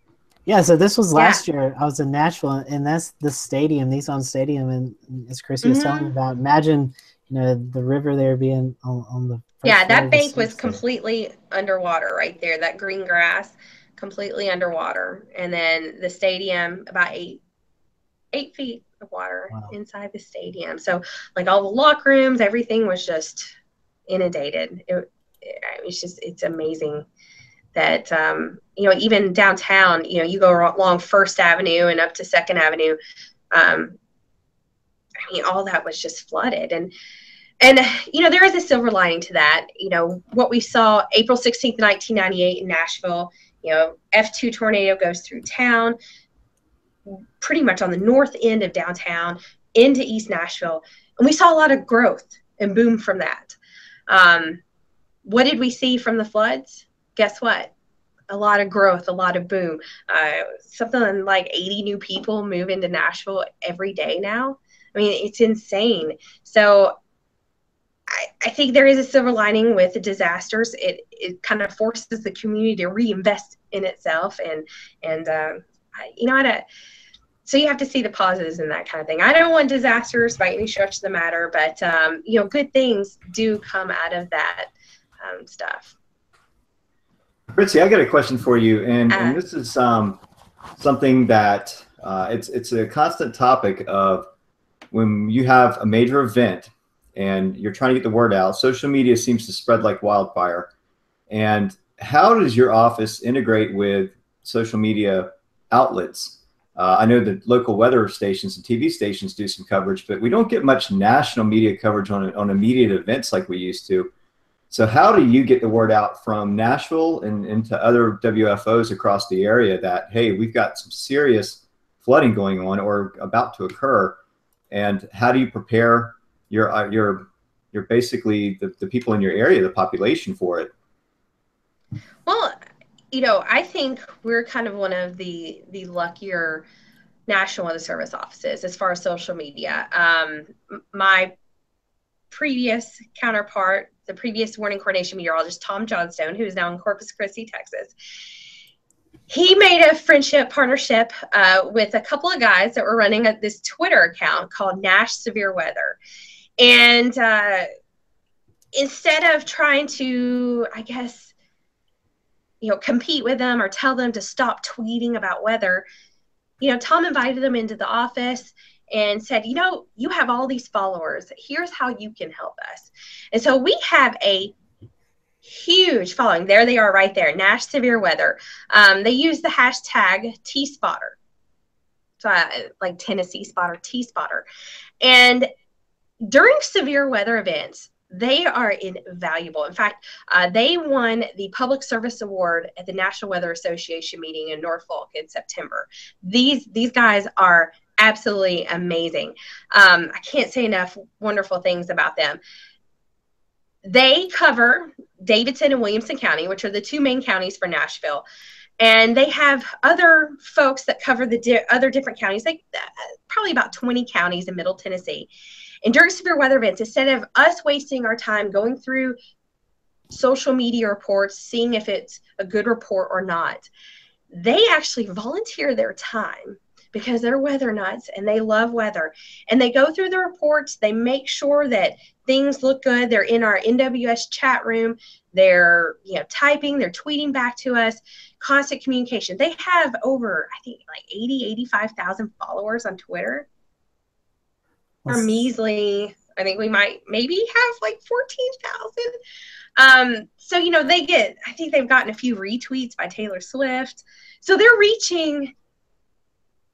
Yeah, so this was last yeah. year. I was in Nashville, and that's the stadium, Nissan Stadium, and as Krissy was mm-hmm. telling me about, imagine you know the river there being on, on the. Yeah, that bank was completely underwater right there. That green grass, completely underwater, and then the stadium about eight eight feet of water wow. inside the stadium. So like all the locker rooms, everything was just inundated. It, it's just it's amazing that um, you know even downtown you know you go along first avenue and up to second avenue um, i mean all that was just flooded and and you know there is a silver lining to that. You know what we saw april 16th 1998 in nashville you know f2 tornado goes through town pretty much on the north end of downtown into east nashville. And we saw a lot of growth and boom from that. Um, what did we see from the floods? Guess what? A lot of growth a lot of boom. Uh, something like 80 new people move into nashville every day now. I mean it's insane. So I, I think there is a silver lining with disasters. It it kind of forces the community to reinvest in itself, and and um, you know, I, so you have to see the positives in that kind of thing. I don't want disasters by any stretch of the matter, but um, you know, good things do come out of that um, stuff. Krissy, I got a question for you, and, uh, and this is um, something that uh, it's it's a constant topic of when you have a major event and you're trying to get the word out. Social media seems to spread like wildfire. And how does your office integrate with social media outlets? Uh, I know the local weather stations and TV stations do some coverage, but we don't get much national media coverage on, on immediate events like we used to. So, how do you get the word out from Nashville and into other WFOs across the area that, hey, we've got some serious flooding going on or about to occur? And how do you prepare you're uh, you're you're basically the, the people in your area, the population for it. Well, you know, I think we're kind of one of the the luckier National Weather Service offices as far as social media. Um, my previous counterpart, the previous warning coordination meteorologist, Tom Johnstone, who is now in Corpus Christi, Texas, he made a friendship partnership uh, with a couple of guys that were running a, this Twitter account called Nash Severe Weather. And uh, instead of trying to, I guess, you know, compete with them or tell them to stop tweeting about weather, you know, Tom invited them into the office and said, you know, you have all these followers. Here's how you can help us. And so we have a huge following. There they are right there, Nash Severe Weather. Um, they use the hashtag T Spotter. So, uh, like Tennessee spotter, T spotter. And during severe weather events, they are invaluable. In fact, uh, they won the Public Service Award at the National Weather Association meeting in Norfolk in September. These these guys are absolutely amazing. Um, I can't say enough wonderful things about them. They cover Davidson and Williamson County, which are the two main counties for Nashville. And they have other folks that cover the di- other different counties, like uh, probably about 20 counties in Middle Tennessee. And during severe weather events, instead of us wasting our time going through social media reports, seeing if it's a good report or not, they actually volunteer their time because they're weather nuts and they love weather. And they go through the reports, they make sure that things look good. They're in our NWS chat room, they're you know typing, they're tweeting back to us, constant communication. They have over, I think like 80, 85,000 followers on Twitter or measly i think we might maybe have like 14,000 um so you know they get i think they've gotten a few retweets by taylor swift. So they're reaching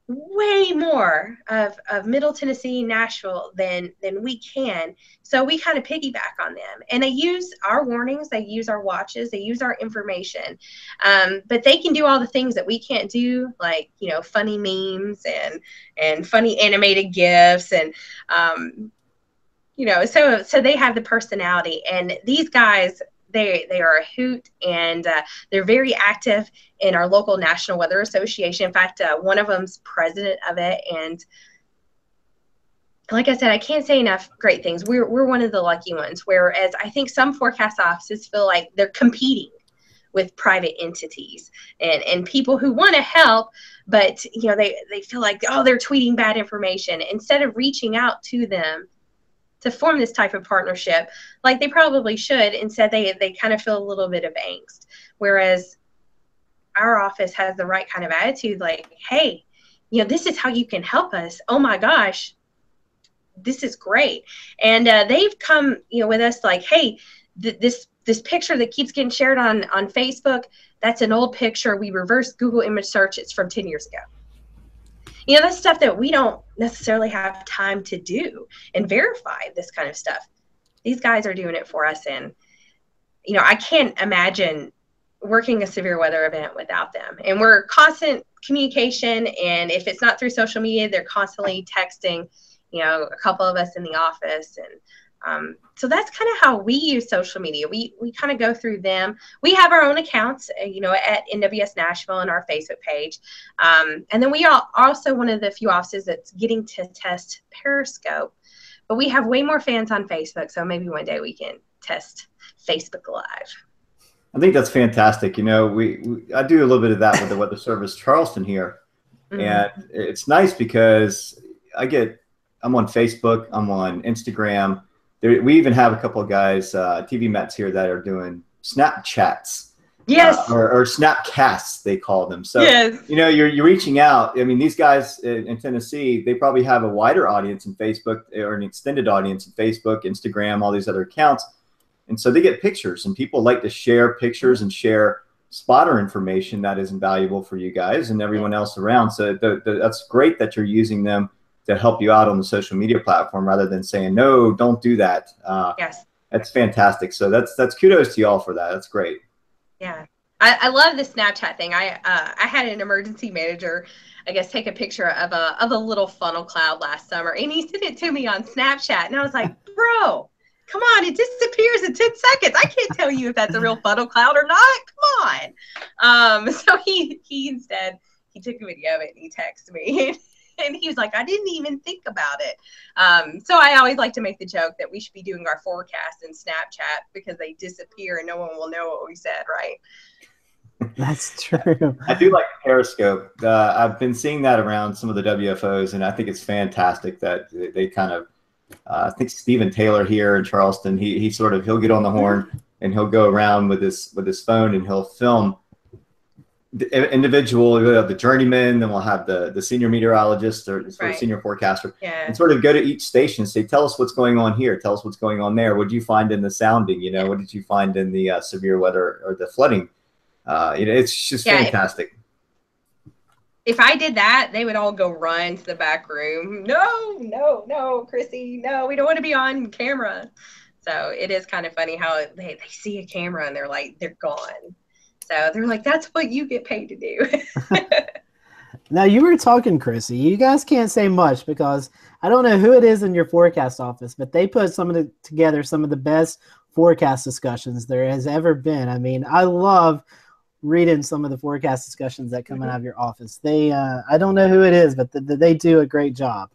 way more of, of middle tennessee nashville than than we can. So we kind of piggyback on them. And they use our warnings they use our watches they use our information. Um, but they can do all the things that we can't do like you know funny memes and and funny animated gifs and um, you know so so they have the personality. And these guys they they are a hoot and uh, they're very active in our local National Weather Association. In fact, uh, one of them's president of it, and like I said, I can't say enough great things. We're we're one of the lucky ones. Whereas I think some forecast offices feel like they're competing with private entities and and people who want to help but you know they they feel like oh they're tweeting bad information instead of reaching out to them to form this type of partnership like they probably should instead they they kind of feel a little bit of angst whereas our office has the right kind of attitude like hey you know this is how you can help us oh my gosh this is great and uh, they've come you know with us like hey th- this this picture that keeps getting shared on on Facebook, that's an old picture. We reverse Google image search. It's from 10 years ago. You know, that's stuff that we don't necessarily have time to do and verify this kind of stuff. These guys are doing it for us. And, you know, I can't imagine working a severe weather event without them. And we're constant communication. And if it's not through social media, they're constantly texting, you know, a couple of us in the office. And um, so that's kind of how we use social media. We we kind of go through them. We have our own accounts, uh, you know, at NWS Nashville and our Facebook page, um, and then we are also one of the few offices that's getting to test Periscope. But we have way more fans on Facebook, so maybe one day we can test Facebook Live. I think that's fantastic. You know, we, we I do a little bit of that with the Weather Service Charleston here, mm-hmm. and it's nice because I get I'm on Facebook, I'm on Instagram there, we even have a couple of guys, uh, TV Mets here that are doing Snapchats. Yes. Uh, or, or Snapcasts, they call them. So, yes. you know, you're, you're reaching out. I mean, these guys in, in, Tennessee, they probably have a wider audience in Facebook or an extended audience in Facebook, Instagram, all these other accounts. And so they get pictures, and people like to share pictures and share spotter information that is invaluable for you guys and everyone else around. So the, the, that's great that you're using them to help you out on the social media platform rather than saying no don't do that. Uh, yes. that's fantastic. So that's that's kudos to y'all for that. That's great. Yeah. I, I love the snapchat thing. I uh, i had an emergency manager i guess take a picture of a of a little funnel cloud last summer and he sent it to me on snapchat and i was like bro come on it disappears in 10 seconds. I can't tell you if that's a real funnel cloud or not. Come on. Um so he he instead he took a video of it and he texted me and he was like, I didn't even think about it. Um, so I always like to make the joke that we should be doing our forecast in Snapchat because they disappear and no one will know what we said, right? That's true. I do like Periscope. Uh, I've been seeing that around some of the WFOs, and I think it's fantastic that they kind of. Uh, I think Stephen Taylor here in Charleston, he he sort of he'll get on the horn and he'll go around with his with his phone and he'll film the individual, we'll have the journeyman, then we'll have the the senior meteorologist or right. senior forecaster, yeah. and sort of go to each station and say, "Tell us what's going on here. Tell us what's going on there. What did you find in the sounding? You know, what did you find in the uh, severe weather or the flooding? Uh, you know, it's just yeah, fantastic." If I did that, they would all go run to the back room. No, no, no, Krissy, no, we don't want to be on camera. So it is kind of funny how they, they see a camera and they're like, they're gone. So they're like, that's what you get paid to do. now you were talking, Krissy. You guys can't say much because I don't know who it is in your forecast office, but they put some of the together some of the best forecast discussions there has ever been. I mean, I love reading some of the forecast discussions that come mm-hmm. out of your office. They, uh, I don't know who it is, but the, the, they do a great job.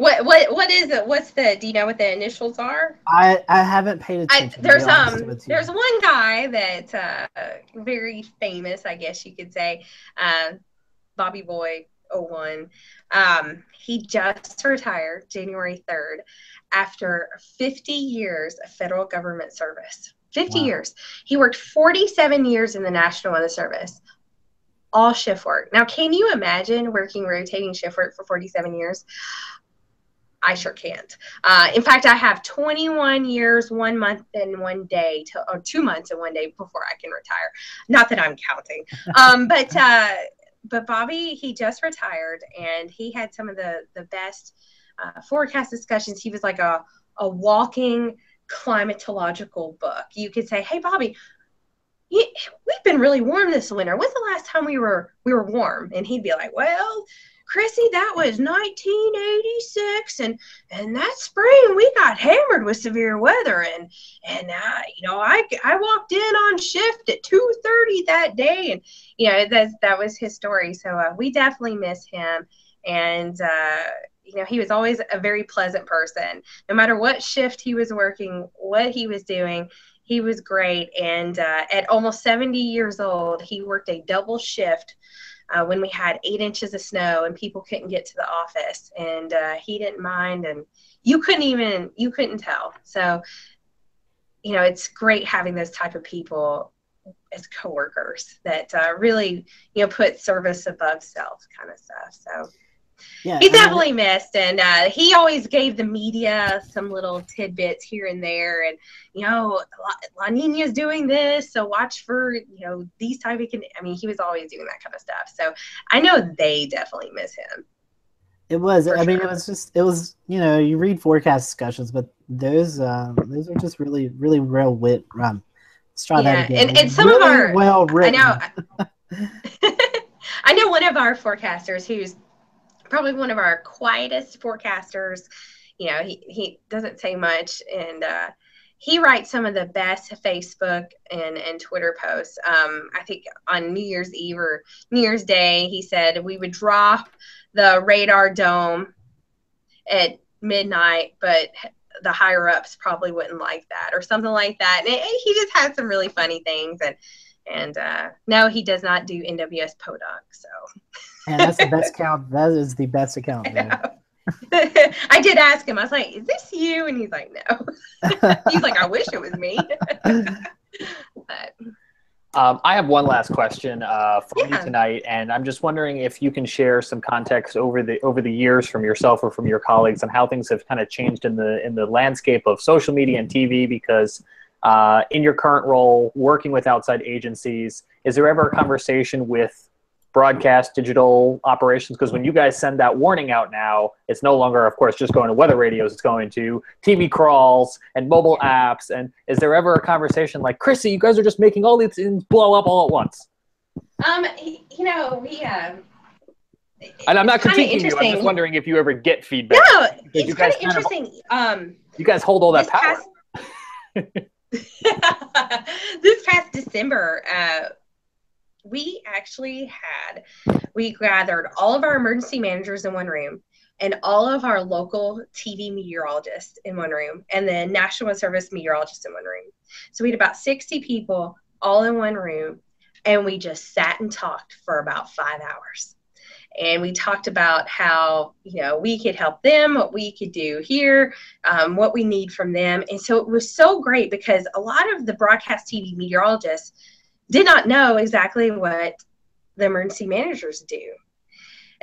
What what what is it? What's the? Do you know what the initials are? I I haven't paid attention. I, there's um there's one guy that's uh very famous, I guess you could say, uh, Bobby Boy 01. Um, he just retired January 3rd after 50 years of federal government service. 50 wow. years. He worked 47 years in the National Weather Service all shift work. Now, can you imagine working rotating shift work for 47 years? I sure can't. Uh, in fact, I have 21 years, one month, and one day, to, or two months and one day before I can retire. Not that I'm counting, um, but uh, but Bobby, he just retired, and he had some of the the best uh, forecast discussions. He was like a a walking climatological book. You could say, "Hey, Bobby." we've been really warm this winter. When's the last time we were we were warm? And he'd be like, "Well, Krissy, that was 1986, and and that spring we got hammered with severe weather, and and uh, you know I I walked in on shift at 2:30 that day, and you know that that was his story. So uh, we definitely miss him, and uh, you know he was always a very pleasant person. No matter what shift he was working, what he was doing, he was great. And uh, at almost 70 years old, he worked a double shift uh, when we had eight inches of snow and people couldn't get to the office and uh, he didn't mind and you couldn't even you couldn't tell. So you know it's great having those type of people as coworkers that uh, really you know put service above self kind of stuff. So Yeah, he's I definitely missed and uh, he always gave the media some little tidbits here and there and you know la, la is doing this so watch for you know these type of con-. i mean he was always doing that kind of stuff so i know they definitely miss him It was. I mean, it was just. It was. You know, you read forecast discussions, but those um, those are just really, really real wit. Um, let's try Yeah, that again. and- and some of Really our- well i written. know i know one of our forecasters who's probably one of our quietest forecasters. You know he, he doesn't say much and uh, he writes some of the best facebook and, and twitter posts. Um, i think on new year's eve or new year's day he said we would drop the radar dome at midnight but the higher ups probably wouldn't like that or something like that. And it, he just had some really funny things and and uh, no he does not do nws podunk so and that's the best count. That is the best account. man. I did ask him. I was like, "Is this you?" And he's like, "No." he's like, "I wish it was me." but Um, I have one last question uh, for you tonight, and I'm just wondering if you can share some context over the over the years from yourself or from your colleagues on how things have kind of changed in the in the landscape of social media and TV. Because uh, in your current role, working with outside agencies, is there ever a conversation with broadcast digital operations? Because when you guys send that warning out now, it's no longer, of course, just going to weather radios. It's going to TV crawls and mobile apps. And is there ever a conversation like, Krissy, you guys are just making all these things blow up all at once? um, you know, we um. And I'm not critiquing you. I'm just wondering if you ever get feedback. No, you it's guys kind of interesting. Um, You guys hold all that power. past- this past December, uh, we actually had we gathered all of our emergency managers in one room and all of our local TV meteorologists in one room and then National Service meteorologists in one room. So we had about 60 people all in one room and we just sat and talked for about five hours. And we talked about how, you know, we could help them, what we could do here, um, what we need from them. And so it was so great because a lot of the broadcast TV meteorologists did not know exactly what the emergency managers do.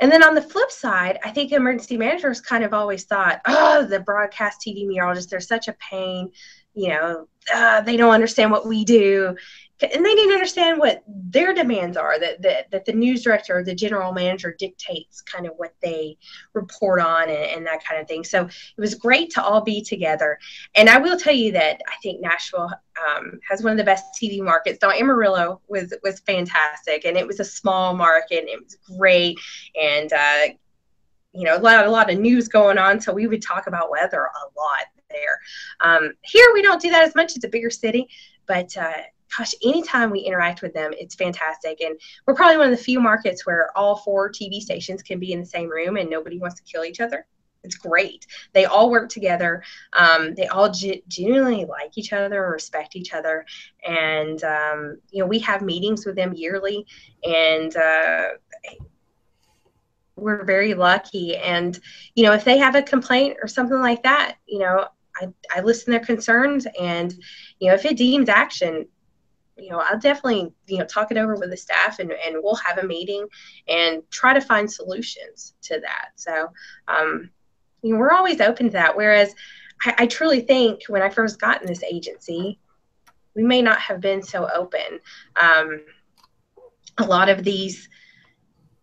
And then on the flip side, I think emergency managers kind of always thought, oh, the broadcast TV meteorologists, they're such a pain. You know, uh, they don't understand what we do. And they didn't understand what their demands are that, that, that the news director or the general manager dictates kind of what they report on and, and that kind of thing. So it was great to all be together. And I will tell you that I think Nashville um, has one of the best TV markets. Now Amarillo was was fantastic, and it was a small market, and it was great, and uh, you know a lot a lot of news going on. So we would talk about weather a lot there. Um, here we don't do that as much. It's a bigger city, but uh, gosh, anytime we interact with them, it's fantastic. And we're probably one of the few markets where all four TV stations can be in the same room and nobody wants to kill each other. It's great. They all work together. Um, they all ge- genuinely like each other, and respect each other, and um, you know we have meetings with them yearly, and uh, we're very lucky. And you know if they have a complaint or something like that, you know I, I listen to their concerns, and you know if it deems action, you know I'll definitely you know talk it over with the staff, and and we'll have a meeting and try to find solutions to that. So. Um, you know, we're always open to that. Whereas I, I, truly think when I first got in this agency, we may not have been so open. Um, a lot of these,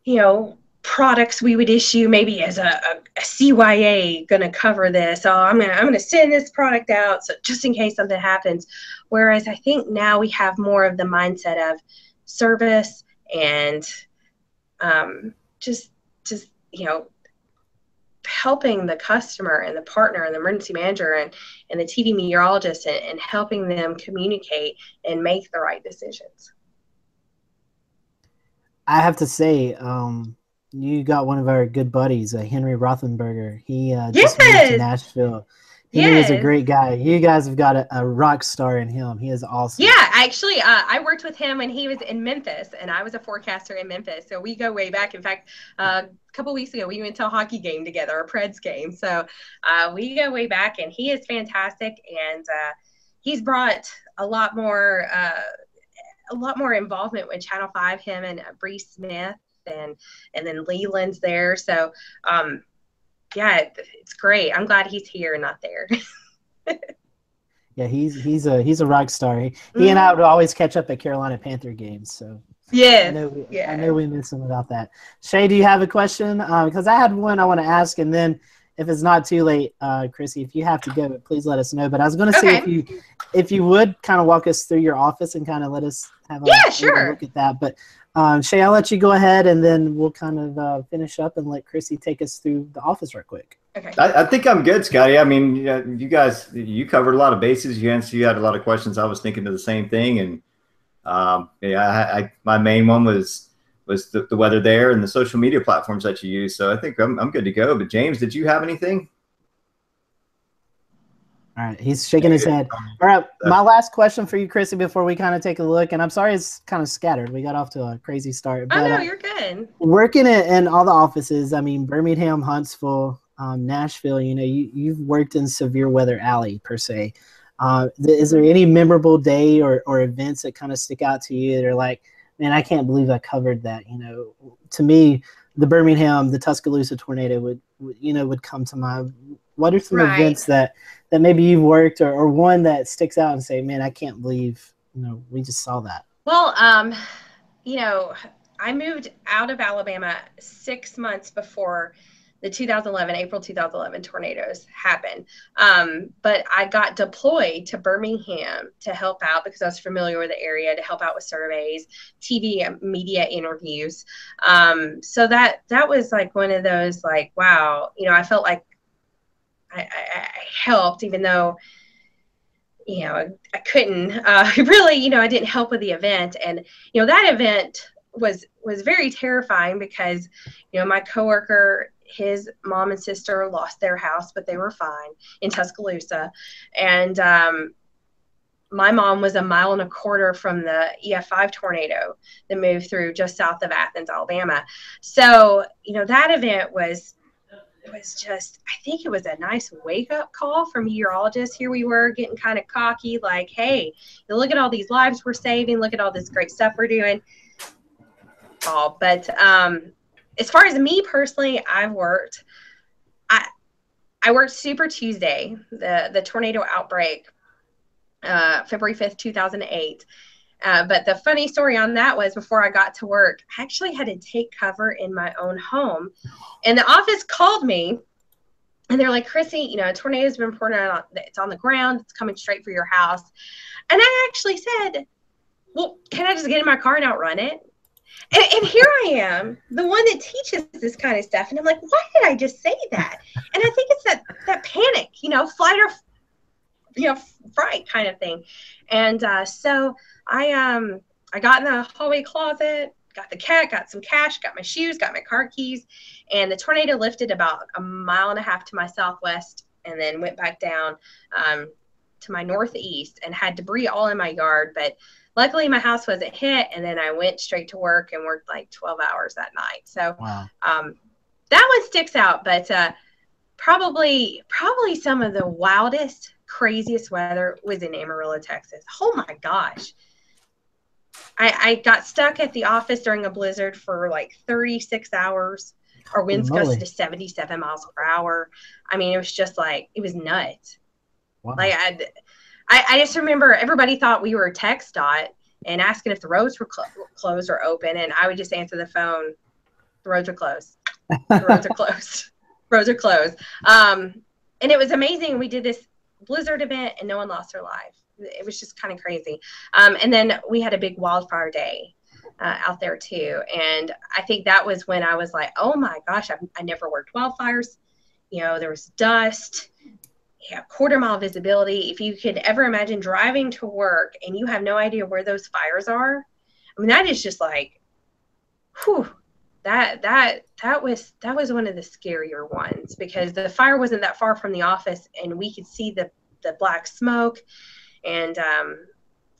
you know, products we would issue maybe as a, a, a CYA going to cover this. Oh, I'm gonna I'm gonna send this product out so just in case something happens. Whereas I think now we have more of the mindset of service and um, just just you know helping the customer and the partner and the emergency manager and, and the TV meteorologist and, and helping them communicate and make the right decisions. I have to say, um, you got one of our good buddies, uh, Henry Rothenberger. He uh, just moved to Yes! Nashville. He is a great guy. You guys have got a, a rock star in him. He is awesome. Yeah, actually, uh, I worked with him when he was in Memphis, and I was a forecaster in Memphis. So we go way back. In fact, uh, a couple weeks ago, we went to a hockey game together, a Preds game. So uh, we go way back, and he is fantastic. And uh, he's brought a lot more, uh, a lot more involvement with Channel Five. Him and uh, Bree Smith and and then Lelan's there. So um, yeah, it's great. I'm glad he's here, not there. yeah, he's he's a he's a rock star. He, he and I Mm-hmm. would always catch up at Carolina Panther games. So I yes. know we, I know we miss him about that. Shay, do you have a question? Because I had one I want to ask, and then if it's not too late, uh, Krissy, if you have to go, please let us know. But I was going to see if you if you would kind of walk us through your office and kind of let us have a, Yeah, a sure. look at that. But um, Shay, I'll let you go ahead, and then we'll kind of uh, finish up and let Krissy take us through the office real quick. Okay. I, I think I'm good, Scotty. I mean, you, you guys, you covered a lot of bases. You answered, you had a lot of questions. I was thinking of the same thing, and um, yeah, I, I, my main one was was the, the weather there and the social media platforms that you use. So I think I'm, I'm good to go. But James, did you have anything? All right, he's shaking his head. All right, my last question for you, Krissy, before we kind of take a look, and I'm sorry it's kind of scattered. We got off to a crazy start, but no, uh, you're good. working in, in all the offices. I mean, Birmingham, Huntsville, um, Nashville. You know, you you've worked in severe weather alley per se. Uh, th- is there any memorable day or, or events that kind of stick out to you that are like, man, I can't believe I covered that. You know, to me, the Birmingham, the Tuscaloosa tornado would, would you know would come to mind. What are some Right. events that that maybe you've worked or, or one that sticks out and say, man, I can't believe you know we just saw that. Well, um, you know, I moved out of Alabama six months before the 2011 April 2011 tornadoes happened. Um, but I got deployed to Birmingham to help out because I was familiar with the area to help out with surveys, TV media interviews. Um, so that that was like one of those like wow, you know, I felt like I, I, I helped even though you know I, I couldn't uh, really you know I didn't help with the event and you know that event was was very terrifying because you know my coworker his mom and sister lost their house but they were fine in Tuscaloosa and um, my mom was a mile and a quarter from the EF5 tornado that moved through just south of Athens, Alabama. So, you know, that event was it was just I think it was a nice wake up call for meteorologists. Here we were getting kind of cocky, like, hey, look at all these lives we're saving, look at all this great stuff we're doing. Oh, but um as far as me personally, I've worked I I worked Super Tuesday, the the tornado outbreak, uh, February 5th, 2008. Uh, but the funny story on that was before I got to work, I actually had to take cover in my own home. And the office called me and they're like, Krissy, you know, a tornado's been reported on, it's on the ground, it's coming straight for your house. And I actually said, Well, can I just get in my car and outrun it? And, and here I am, the one that teaches this kind of stuff. And I'm like, why did I just say that? And I think it's that that panic, you know, flight or you know, fright kind of thing. And uh, so I um I got in the hallway closet, got the cat, got some cash, got my shoes, got my car keys, and the tornado lifted about a mile and a half to my southwest and then went back down um, to my northeast and had debris all in my yard. But luckily my house wasn't hit and then I went straight to work and worked like 12 hours that night. So Wow. um, that one sticks out, but uh, probably probably some of the wildest, craziest weather was in Amarillo, Texas. Oh my gosh. I, I got stuck at the office during a blizzard for like 36 hours. Our winds Moly. gusted to 77 miles per hour. I mean, it was just like, it was nuts. Wow. Like, I, I, I just remember everybody thought we were TxDOT and asking if the roads were clo- closed or open. And I would just answer the phone, the roads are closed. The roads are closed. roads are closed. Um, and it was amazing. We did this blizzard event and no one lost their life. It was just kind of crazy. Um, and then we had a big wildfire day uh, out there too. And I think that was when I was like, oh my gosh, I've, I never worked wildfires. You know, there was dust, yeah, quarter mile visibility. If you could ever imagine driving to work and you have no idea where those fires are, I mean, that is just like, whew, that that that was that was one of the scarier ones because the fire wasn't that far from the office and we could see the the black smoke and um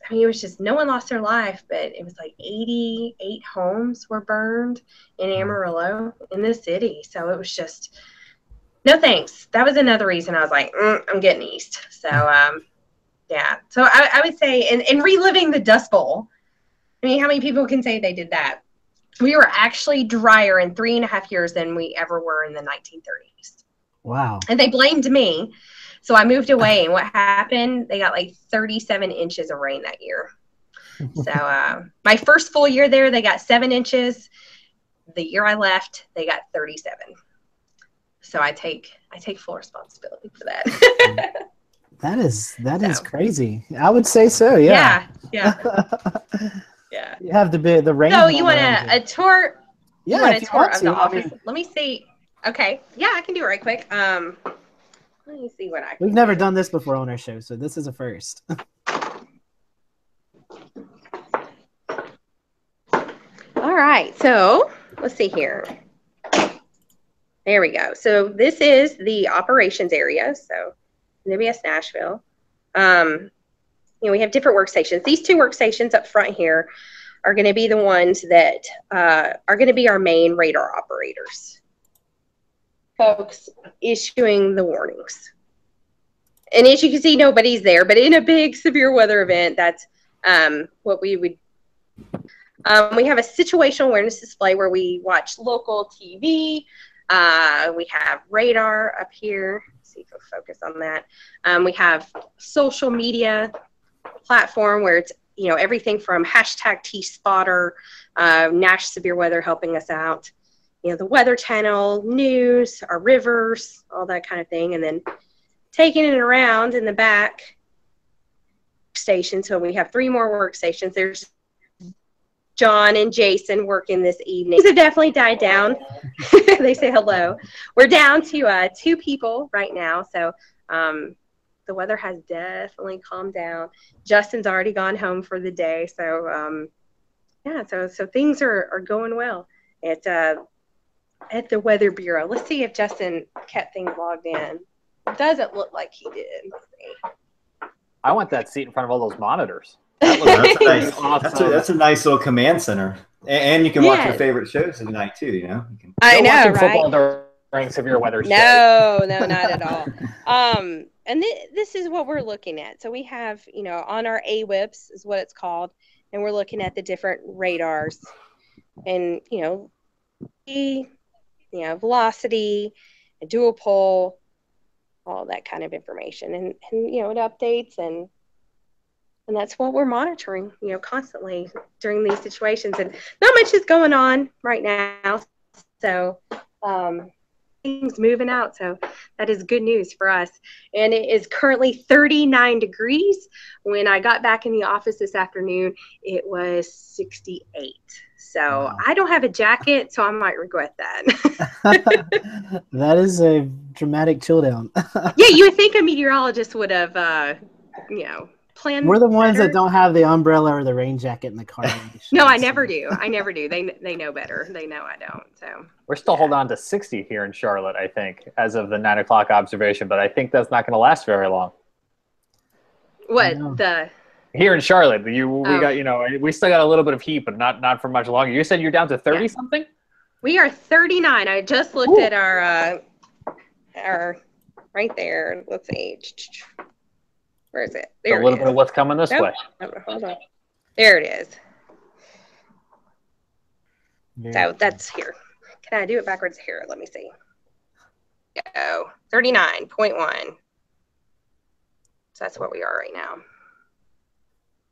I mean, it was just no one lost their life, but it was like 88 homes were burned in Amarillo in the city. So it was just no thanks. That was another reason I was like, mm, I'm getting east. So um, yeah. So I, I would say, and, and reliving the Dust Bowl. I mean, how many people can say they did that? We were actually drier in three and a half years than we ever were in the 1930s. Wow. And they blamed me. So I moved away, and what happened? They got like 37 inches of rain that year. So uh, my first full year there, they got seven inches. The year I left, they got 37. So I take I take full responsibility for that. That is that is So. crazy. I would say so. Yeah. yeah, yeah, yeah. you have to be the rain. So you want a, a tour? Yeah, you want a tour want of to. the I office? mean, Let me see. Okay, yeah, I can do it right quick. Um, let me see what I can. we've never done this before on our show, so this is a first. All right, so let's see here. There we go. So this is the operations area. So NBS Nashville. Um, you know, we have different workstations. These two workstations up front here are going to be the ones that uh, are going to be our main radar operators. Folks issuing the warnings. And as you can see, nobody's there, but in a big severe weather event, that's um, what we would um, we have a situational awareness display where we watch local TV. Uh, we have radar up here. Let's see if we'll focus on that. Um, we have social media platform where it's you know everything from hashtag tSpotter, uh, Nash Severe Weather helping us out. You know the Weather Channel, news, our rivers, all that kind of thing, and then taking it around in the back station. So we have three more workstations. There's John and Jason working this evening. Have definitely died down. they say hello. We're down to uh, two people right now. So um, the weather has definitely calmed down. Justin's already gone home for the day. So um, yeah, so so things are, are going well at uh, at the Weather Bureau. Let's see if Justin kept things logged in. It doesn't look like he did. I want that seat in front of all those monitors. That's a nice, that's, a, that's a nice little command center. A- And you can watch Yeah. your favorite shows at night too, you know? You can, I No know, watching right? football during severe weather. No, no, not at all. Um, and th- this is what we're looking at. So we have, you know, on our AWIPS is what it's called, and we're looking at the different radars, and you know, you know, velocity, a dual pol, all that kind of information, and and you know, it updates and. And that's what we're monitoring, you know, constantly during these situations. And not much is going on right now. So, um, things moving out. So that is good news for us. And it is currently 39 degrees. When I got back in the office this afternoon, it was 68. So Wow. I don't have a jacket, so I might regret that. that is a dramatic chill down. yeah, you would think a meteorologist would have, uh, you know, planned. We're the ones better. that don't have the umbrella or the rain jacket in the car. No, I never do. I never do. They they know better. They know I don't. So We're still holding on to 60 here in Charlotte, I think, as of the nine o'clock observation, but I think that's not going to last very long. what the? Here in Charlotte, you we Oh. got you know we still got a little bit of heat, but not not for much longer. You said you're down to 30 Yeah. something. We are 39. I just looked Ooh. at our uh our right there. Let's see. Where is it? There a little it bit of what's coming this Nope. way. Hold on. There it is. Very So that's here. Can I do it backwards here? Let me see. Go. 39.1. So that's what we are right now.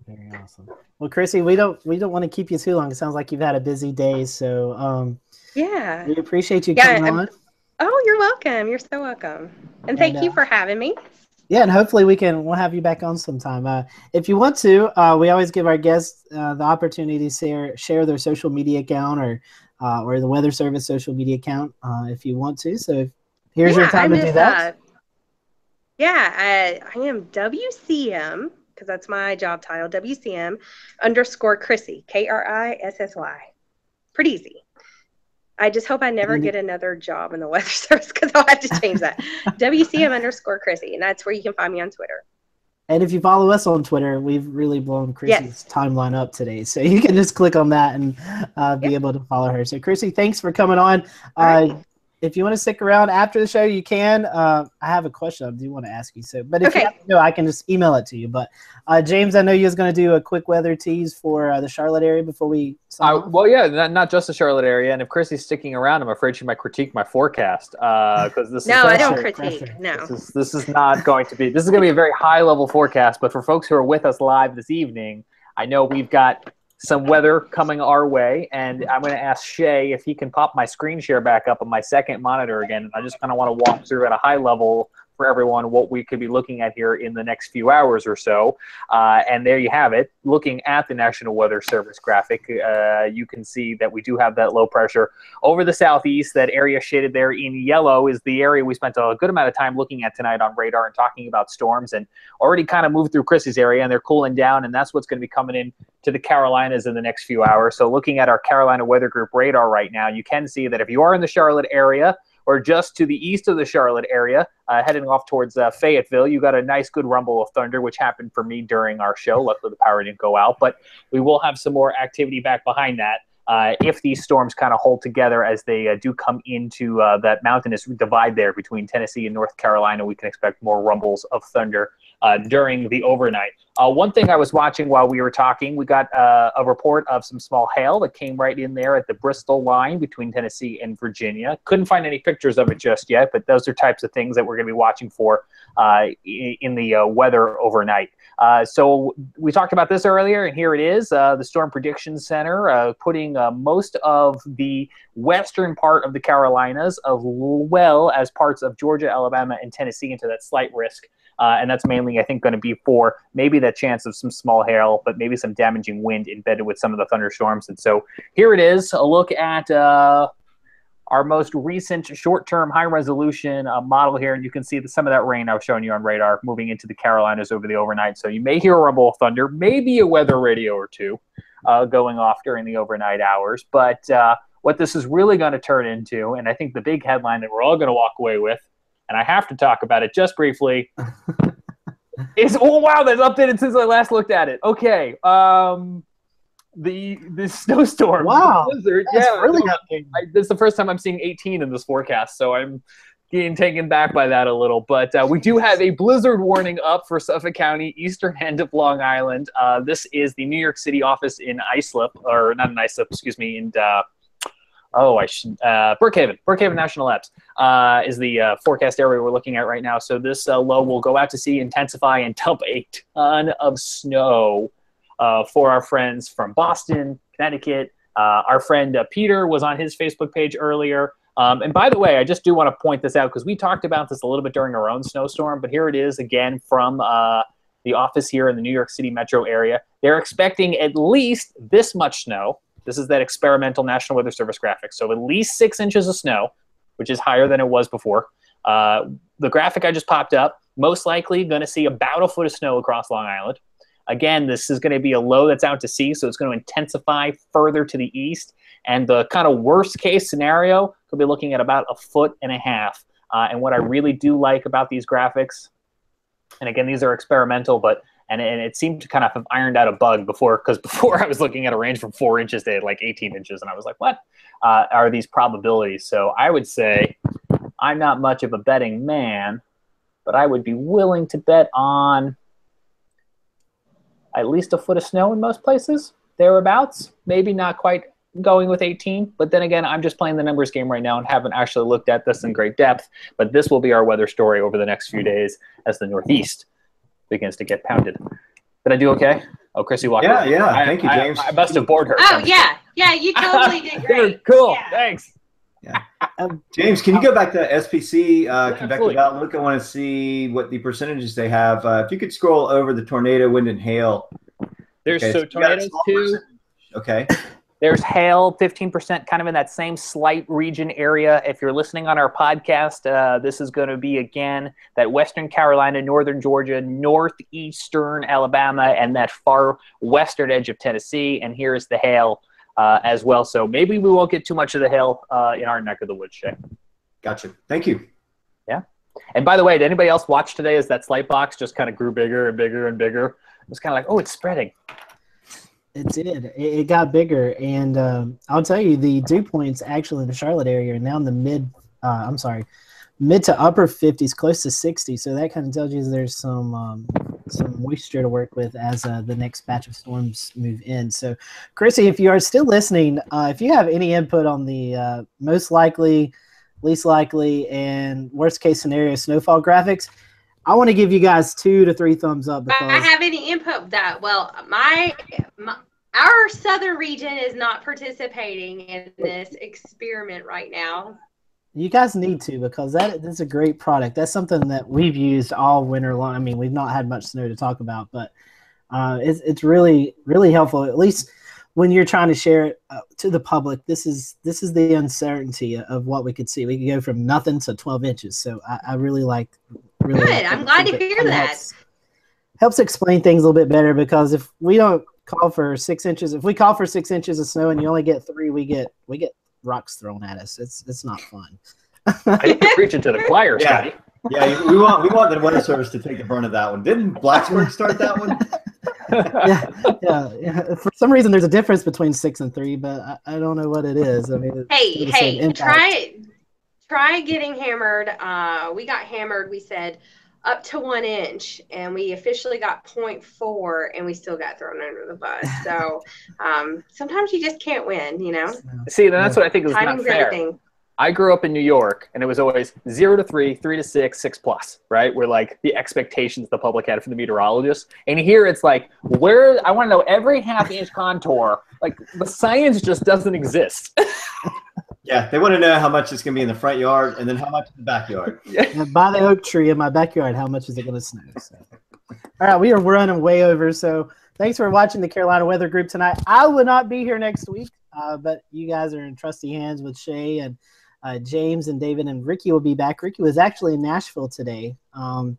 Very awesome. Well, Krissy, we don't we don't want to keep you too long. It sounds like you've had a busy day, so um, Yeah. we appreciate you Yeah, coming I'm- on. Oh, you're welcome. You're so welcome. And thank And, you uh, for having me. Yeah, and hopefully we can we'll have you back on sometime. Uh, if you want to, uh, we always give our guests uh, the opportunity to share share their social media account or uh, or the Weather Service social media account uh, if you want to. So if, here's your time I'm to do that. uh, yeah, I, I am WCM because that's my job title. WCM underscore Krissy K R I S S Y. Pretty easy. I just hope I never get another job in the weather service because I'll have to change that. WCM underscore Krissy, and that's where you can find me on Twitter. And if you follow us on Twitter, we've really blown Krissy's Yes. timeline up today. So you can just click on that and uh, be Yep. able to follow her. So, Krissy, thanks for coming on. Uh, right. If you want to stick around after the show, you can. Uh, I have a question I do want to ask you. So, but if Okay. you have to, know, I can just email it to you. But uh, James, I know you was going to do a quick weather tease for uh, the Charlotte area before we. I, well, yeah, not, not just the Charlotte area. And if Krissy's sticking around, I'm afraid she might critique my forecast because this No, is I don't critique. pressure. No. This is this is not going to be. This is going to be a very high level forecast. But for folks who are with us live this evening, I know we've got some weather coming our way, and I'm going to ask Shay if he can pop my screen share back up on my second monitor again. I just kind of want to walk through at a high level for everyone what we could be looking at here in the next few hours or so. Uh, and there you have it. Looking at the National Weather Service graphic, uh, you can see that we do have that low pressure over the southeast. That area shaded there in yellow is the area we spent a good amount of time looking at tonight on radar and talking about storms and already kind of moved through Chris's area and they're cooling down. And that's what's going to be coming in to the Carolinas in the next few hours. So looking at our Carolina Weather Group radar right now, you can see that if you are in the Charlotte area, or just to the east of the Charlotte area, uh, heading off towards uh, Fayetteville. You got a nice, good rumble of thunder, which happened for me during our show. Luckily, the power didn't go out, but we will have some more activity back behind that. Uh, if these storms kind of hold together as they uh, do come into uh, that mountainous divide there between Tennessee and North Carolina, we can expect more rumbles of thunder uh, during the overnight. Uh, one thing I was watching while we were talking, we got uh, a report of some small hail that came right in there at the Bristol line between Tennessee and Virginia. Couldn't find any pictures of it just yet, but those are types of things that we're going to be watching for uh, in the uh, weather overnight. Uh, so we talked about this earlier, and here it is. The Storm Prediction Center putting most of the western part of the Carolinas, as well as parts of Georgia, Alabama, and Tennessee into that slight risk. Uh, and that's mainly, I think, going to be for maybe that chance of some small hail, but maybe some damaging wind embedded with some of the thunderstorms. And so here it is a look at uh, our most recent short term high resolution uh, model here. And you can see the, some of that rain I was showing you on radar moving into the Carolinas over the overnight. So you may hear a rumble of thunder, maybe a weather radio or two uh, going off during the overnight hours. But uh, what this is really going to turn into, and I think the big headline that we're all going to walk away with, and I have to talk about it just briefly, is oh wow, that's updated since I last looked at it. Okay, um, the the snowstorm, Wow, blizzard, That's yeah, really no, updating. This is the first time I'm seeing 18 in this forecast, so I'm getting taken back by that a little. But uh, we do have a blizzard warning up for Suffolk County, eastern end of Long Island. Uh, this is the New York City office in Islip, or not in Islip, excuse me, in uh, oh, I should uh, Brookhaven, Brookhaven National Labs uh, is the uh, forecast area we're looking at right now. So this uh, low will go out to sea, intensify, and dump a ton of snow uh, for our friends from Boston, Connecticut. Uh, our friend Peter was on his Facebook page earlier. Um, and by the way, I just do want to point this out because we talked about this a little bit during our own snowstorm, but here it is again from uh, the office here in the New York City metro area. They're expecting at least this much snow. This is that experimental National Weather Service graphic. So at least six inches of snow, which is higher than it was before. Uh, the graphic I just popped up, most likely going to see about a foot of snow across Long Island. Again, this is going to be a low that's out to sea, so it's going to intensify further to the east. And the kind of worst case scenario could be looking at about a foot and a half. Uh, and what I really do like about these graphics, and again, these are experimental, but and, and it seemed to kind of have ironed out a bug before, because before I was looking at a range from four inches to like 18 inches, and I was like, what uh, are these probabilities? So I would say I'm not much of a betting man, but I would be willing to bet on at least a foot of snow in most places, thereabouts. Maybe not quite going with 18, but then again, I'm just playing the numbers game right now and haven't actually looked at this in great depth. But this will be our weather story over the next few days as the Northeast begins to get pounded. Did I do okay? Oh, Krissy Walker. Yeah, yeah. I- Thank you, James. I, must have bored her. Oh yeah, yeah, you totally did great. cool. Yeah. Thanks. James, can you go back to SPC uh, Yeah, convective absolutely. outlook? I want to see what the percentages they have. Uh, if you could scroll over the tornado, wind, and hail. There's Okay, so you got tornadoes too. percentage. Okay. There's hail, 15%, kind of in that same slight region area. If you're listening on our podcast, uh, this is going to be again that Western Carolina, Northern Georgia, Northeastern Alabama, and that far western edge of Tennessee. And here's the hail uh, as well. So maybe we won't get too much of the hail uh, in our neck of the woods, Shay. Gotcha. Thank you. Yeah. And by the way, did anybody else watch today as that slight box just kind of grew bigger and bigger and bigger? It was kind of like, oh, it's spreading. It did. It, it got bigger, and um, I'll tell you, the dew points actually in the Charlotte area are now in the mid Uh, I'm sorry, mid to upper 50s, close to 60. So that kind of tells you there's some um, some moisture to work with as uh, the next batch of storms move in. So, Krissy, if you are still listening, uh, if you have any input on the uh, most likely, least likely, and worst case scenario snowfall graphics, I want to give you guys two to three thumbs up because I have any input that. Well, my, my our southern region is not participating in this experiment right now. You guys need to because that that's a great product. That's something that we've used all winter long. I mean, we've not had much snow to talk about, but uh, it's it's really really helpful. At least when you're trying to share it uh, to the public, this is this is the uncertainty of what we could see. We could go from nothing to 12 inches. So I, I really like. Really Good. like I'm glad to hear that. Helps, helps explain things a little bit better because if we don't call for six inches, if we call for six inches of snow and you only get three, we get we get rocks thrown at us. It's it's not fun. I think you're preaching to the choir, Yeah. Scotty. Yeah, we want we want the weather service to take the brunt of that one. Didn't Blacksburg start that one? yeah, yeah, yeah. For some reason, there's a difference between six and three, but I, I don't know what it is. I mean, Hey, still the same hey, impact. try try getting hammered. Uh, we got hammered. We said up to one inch, and we officially got 0.4, and we still got thrown under the bus. So um, sometimes you just can't win, you know. See, that's what I think is not Timing's fair. everything. I grew up in New York, and it was always zero to three, three to six, six plus, right? Where like the expectations the public had from the meteorologist. And here it's like, where I want to know every half inch contour. Like the science just doesn't exist. Yeah, they want to know how much it's going to be in the front yard and then how much in the backyard. And by the oak tree in my backyard, how much is it going to snow? So. All right, we are running way over. So thanks for watching the Carolina Weather Group tonight. I will not be here next week, uh, but you guys are in trusty hands with Shay and uh, James and David and Ricky will be back. Ricky was actually in Nashville today. Um,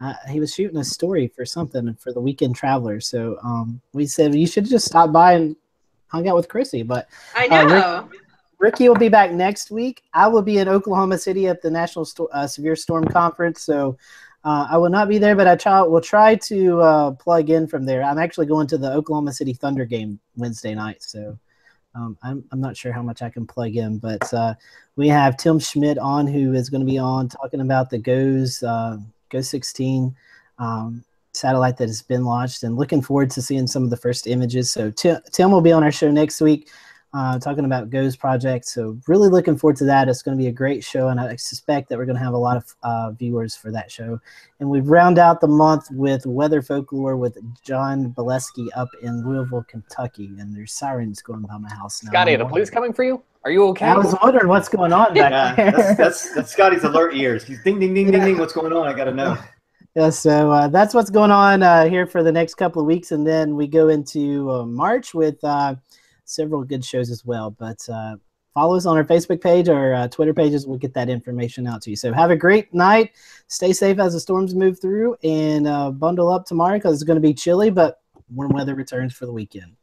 uh, he was shooting a story for something for the Weekend Traveler. So um, we said you should just stop by and hung out with Chrissy, but I Uh, Rick- know. Ricky will be back next week. I will be in Oklahoma City at the National Sto- uh, Severe Storm Conference, so uh, I will not be there. But I try will try to uh, plug in from there. I'm actually going to the Oklahoma City Thunder game Wednesday night, so um, I'm I'm not sure how much I can plug in. But uh, we have Tim Schmidt on, who is going to be on talking about the GOES uh, Go 16 um, satellite that has been launched, and looking forward to seeing some of the first images. So Tim, Tim will be on our show next week uh, talking about GOES project. So really looking forward to that. It's going to be a great show, and I suspect that we're going to have a lot of uh, viewers for that show. And we've round out the month with weather folklore with John Bolesky up in Louisville, Kentucky, and there's sirens going by my house now. Scotty, are the police coming for you? Are you okay? I was wondering what's going on back Yeah, there. that's, that's that's Scotty's alert ears. He's ding ding ding ding ding. What's going on? I got to know. Yeah, so uh, that's what's going on uh, here for the next couple of weeks, and then we go into uh, March with uh, several good shows as well. But uh, follow us on our Facebook page or uh, Twitter pages. We'll get that information out to you. So have a great night. Stay safe as the storms move through, and uh, bundle up tomorrow because it's going to be chilly, but warm weather returns for the weekend.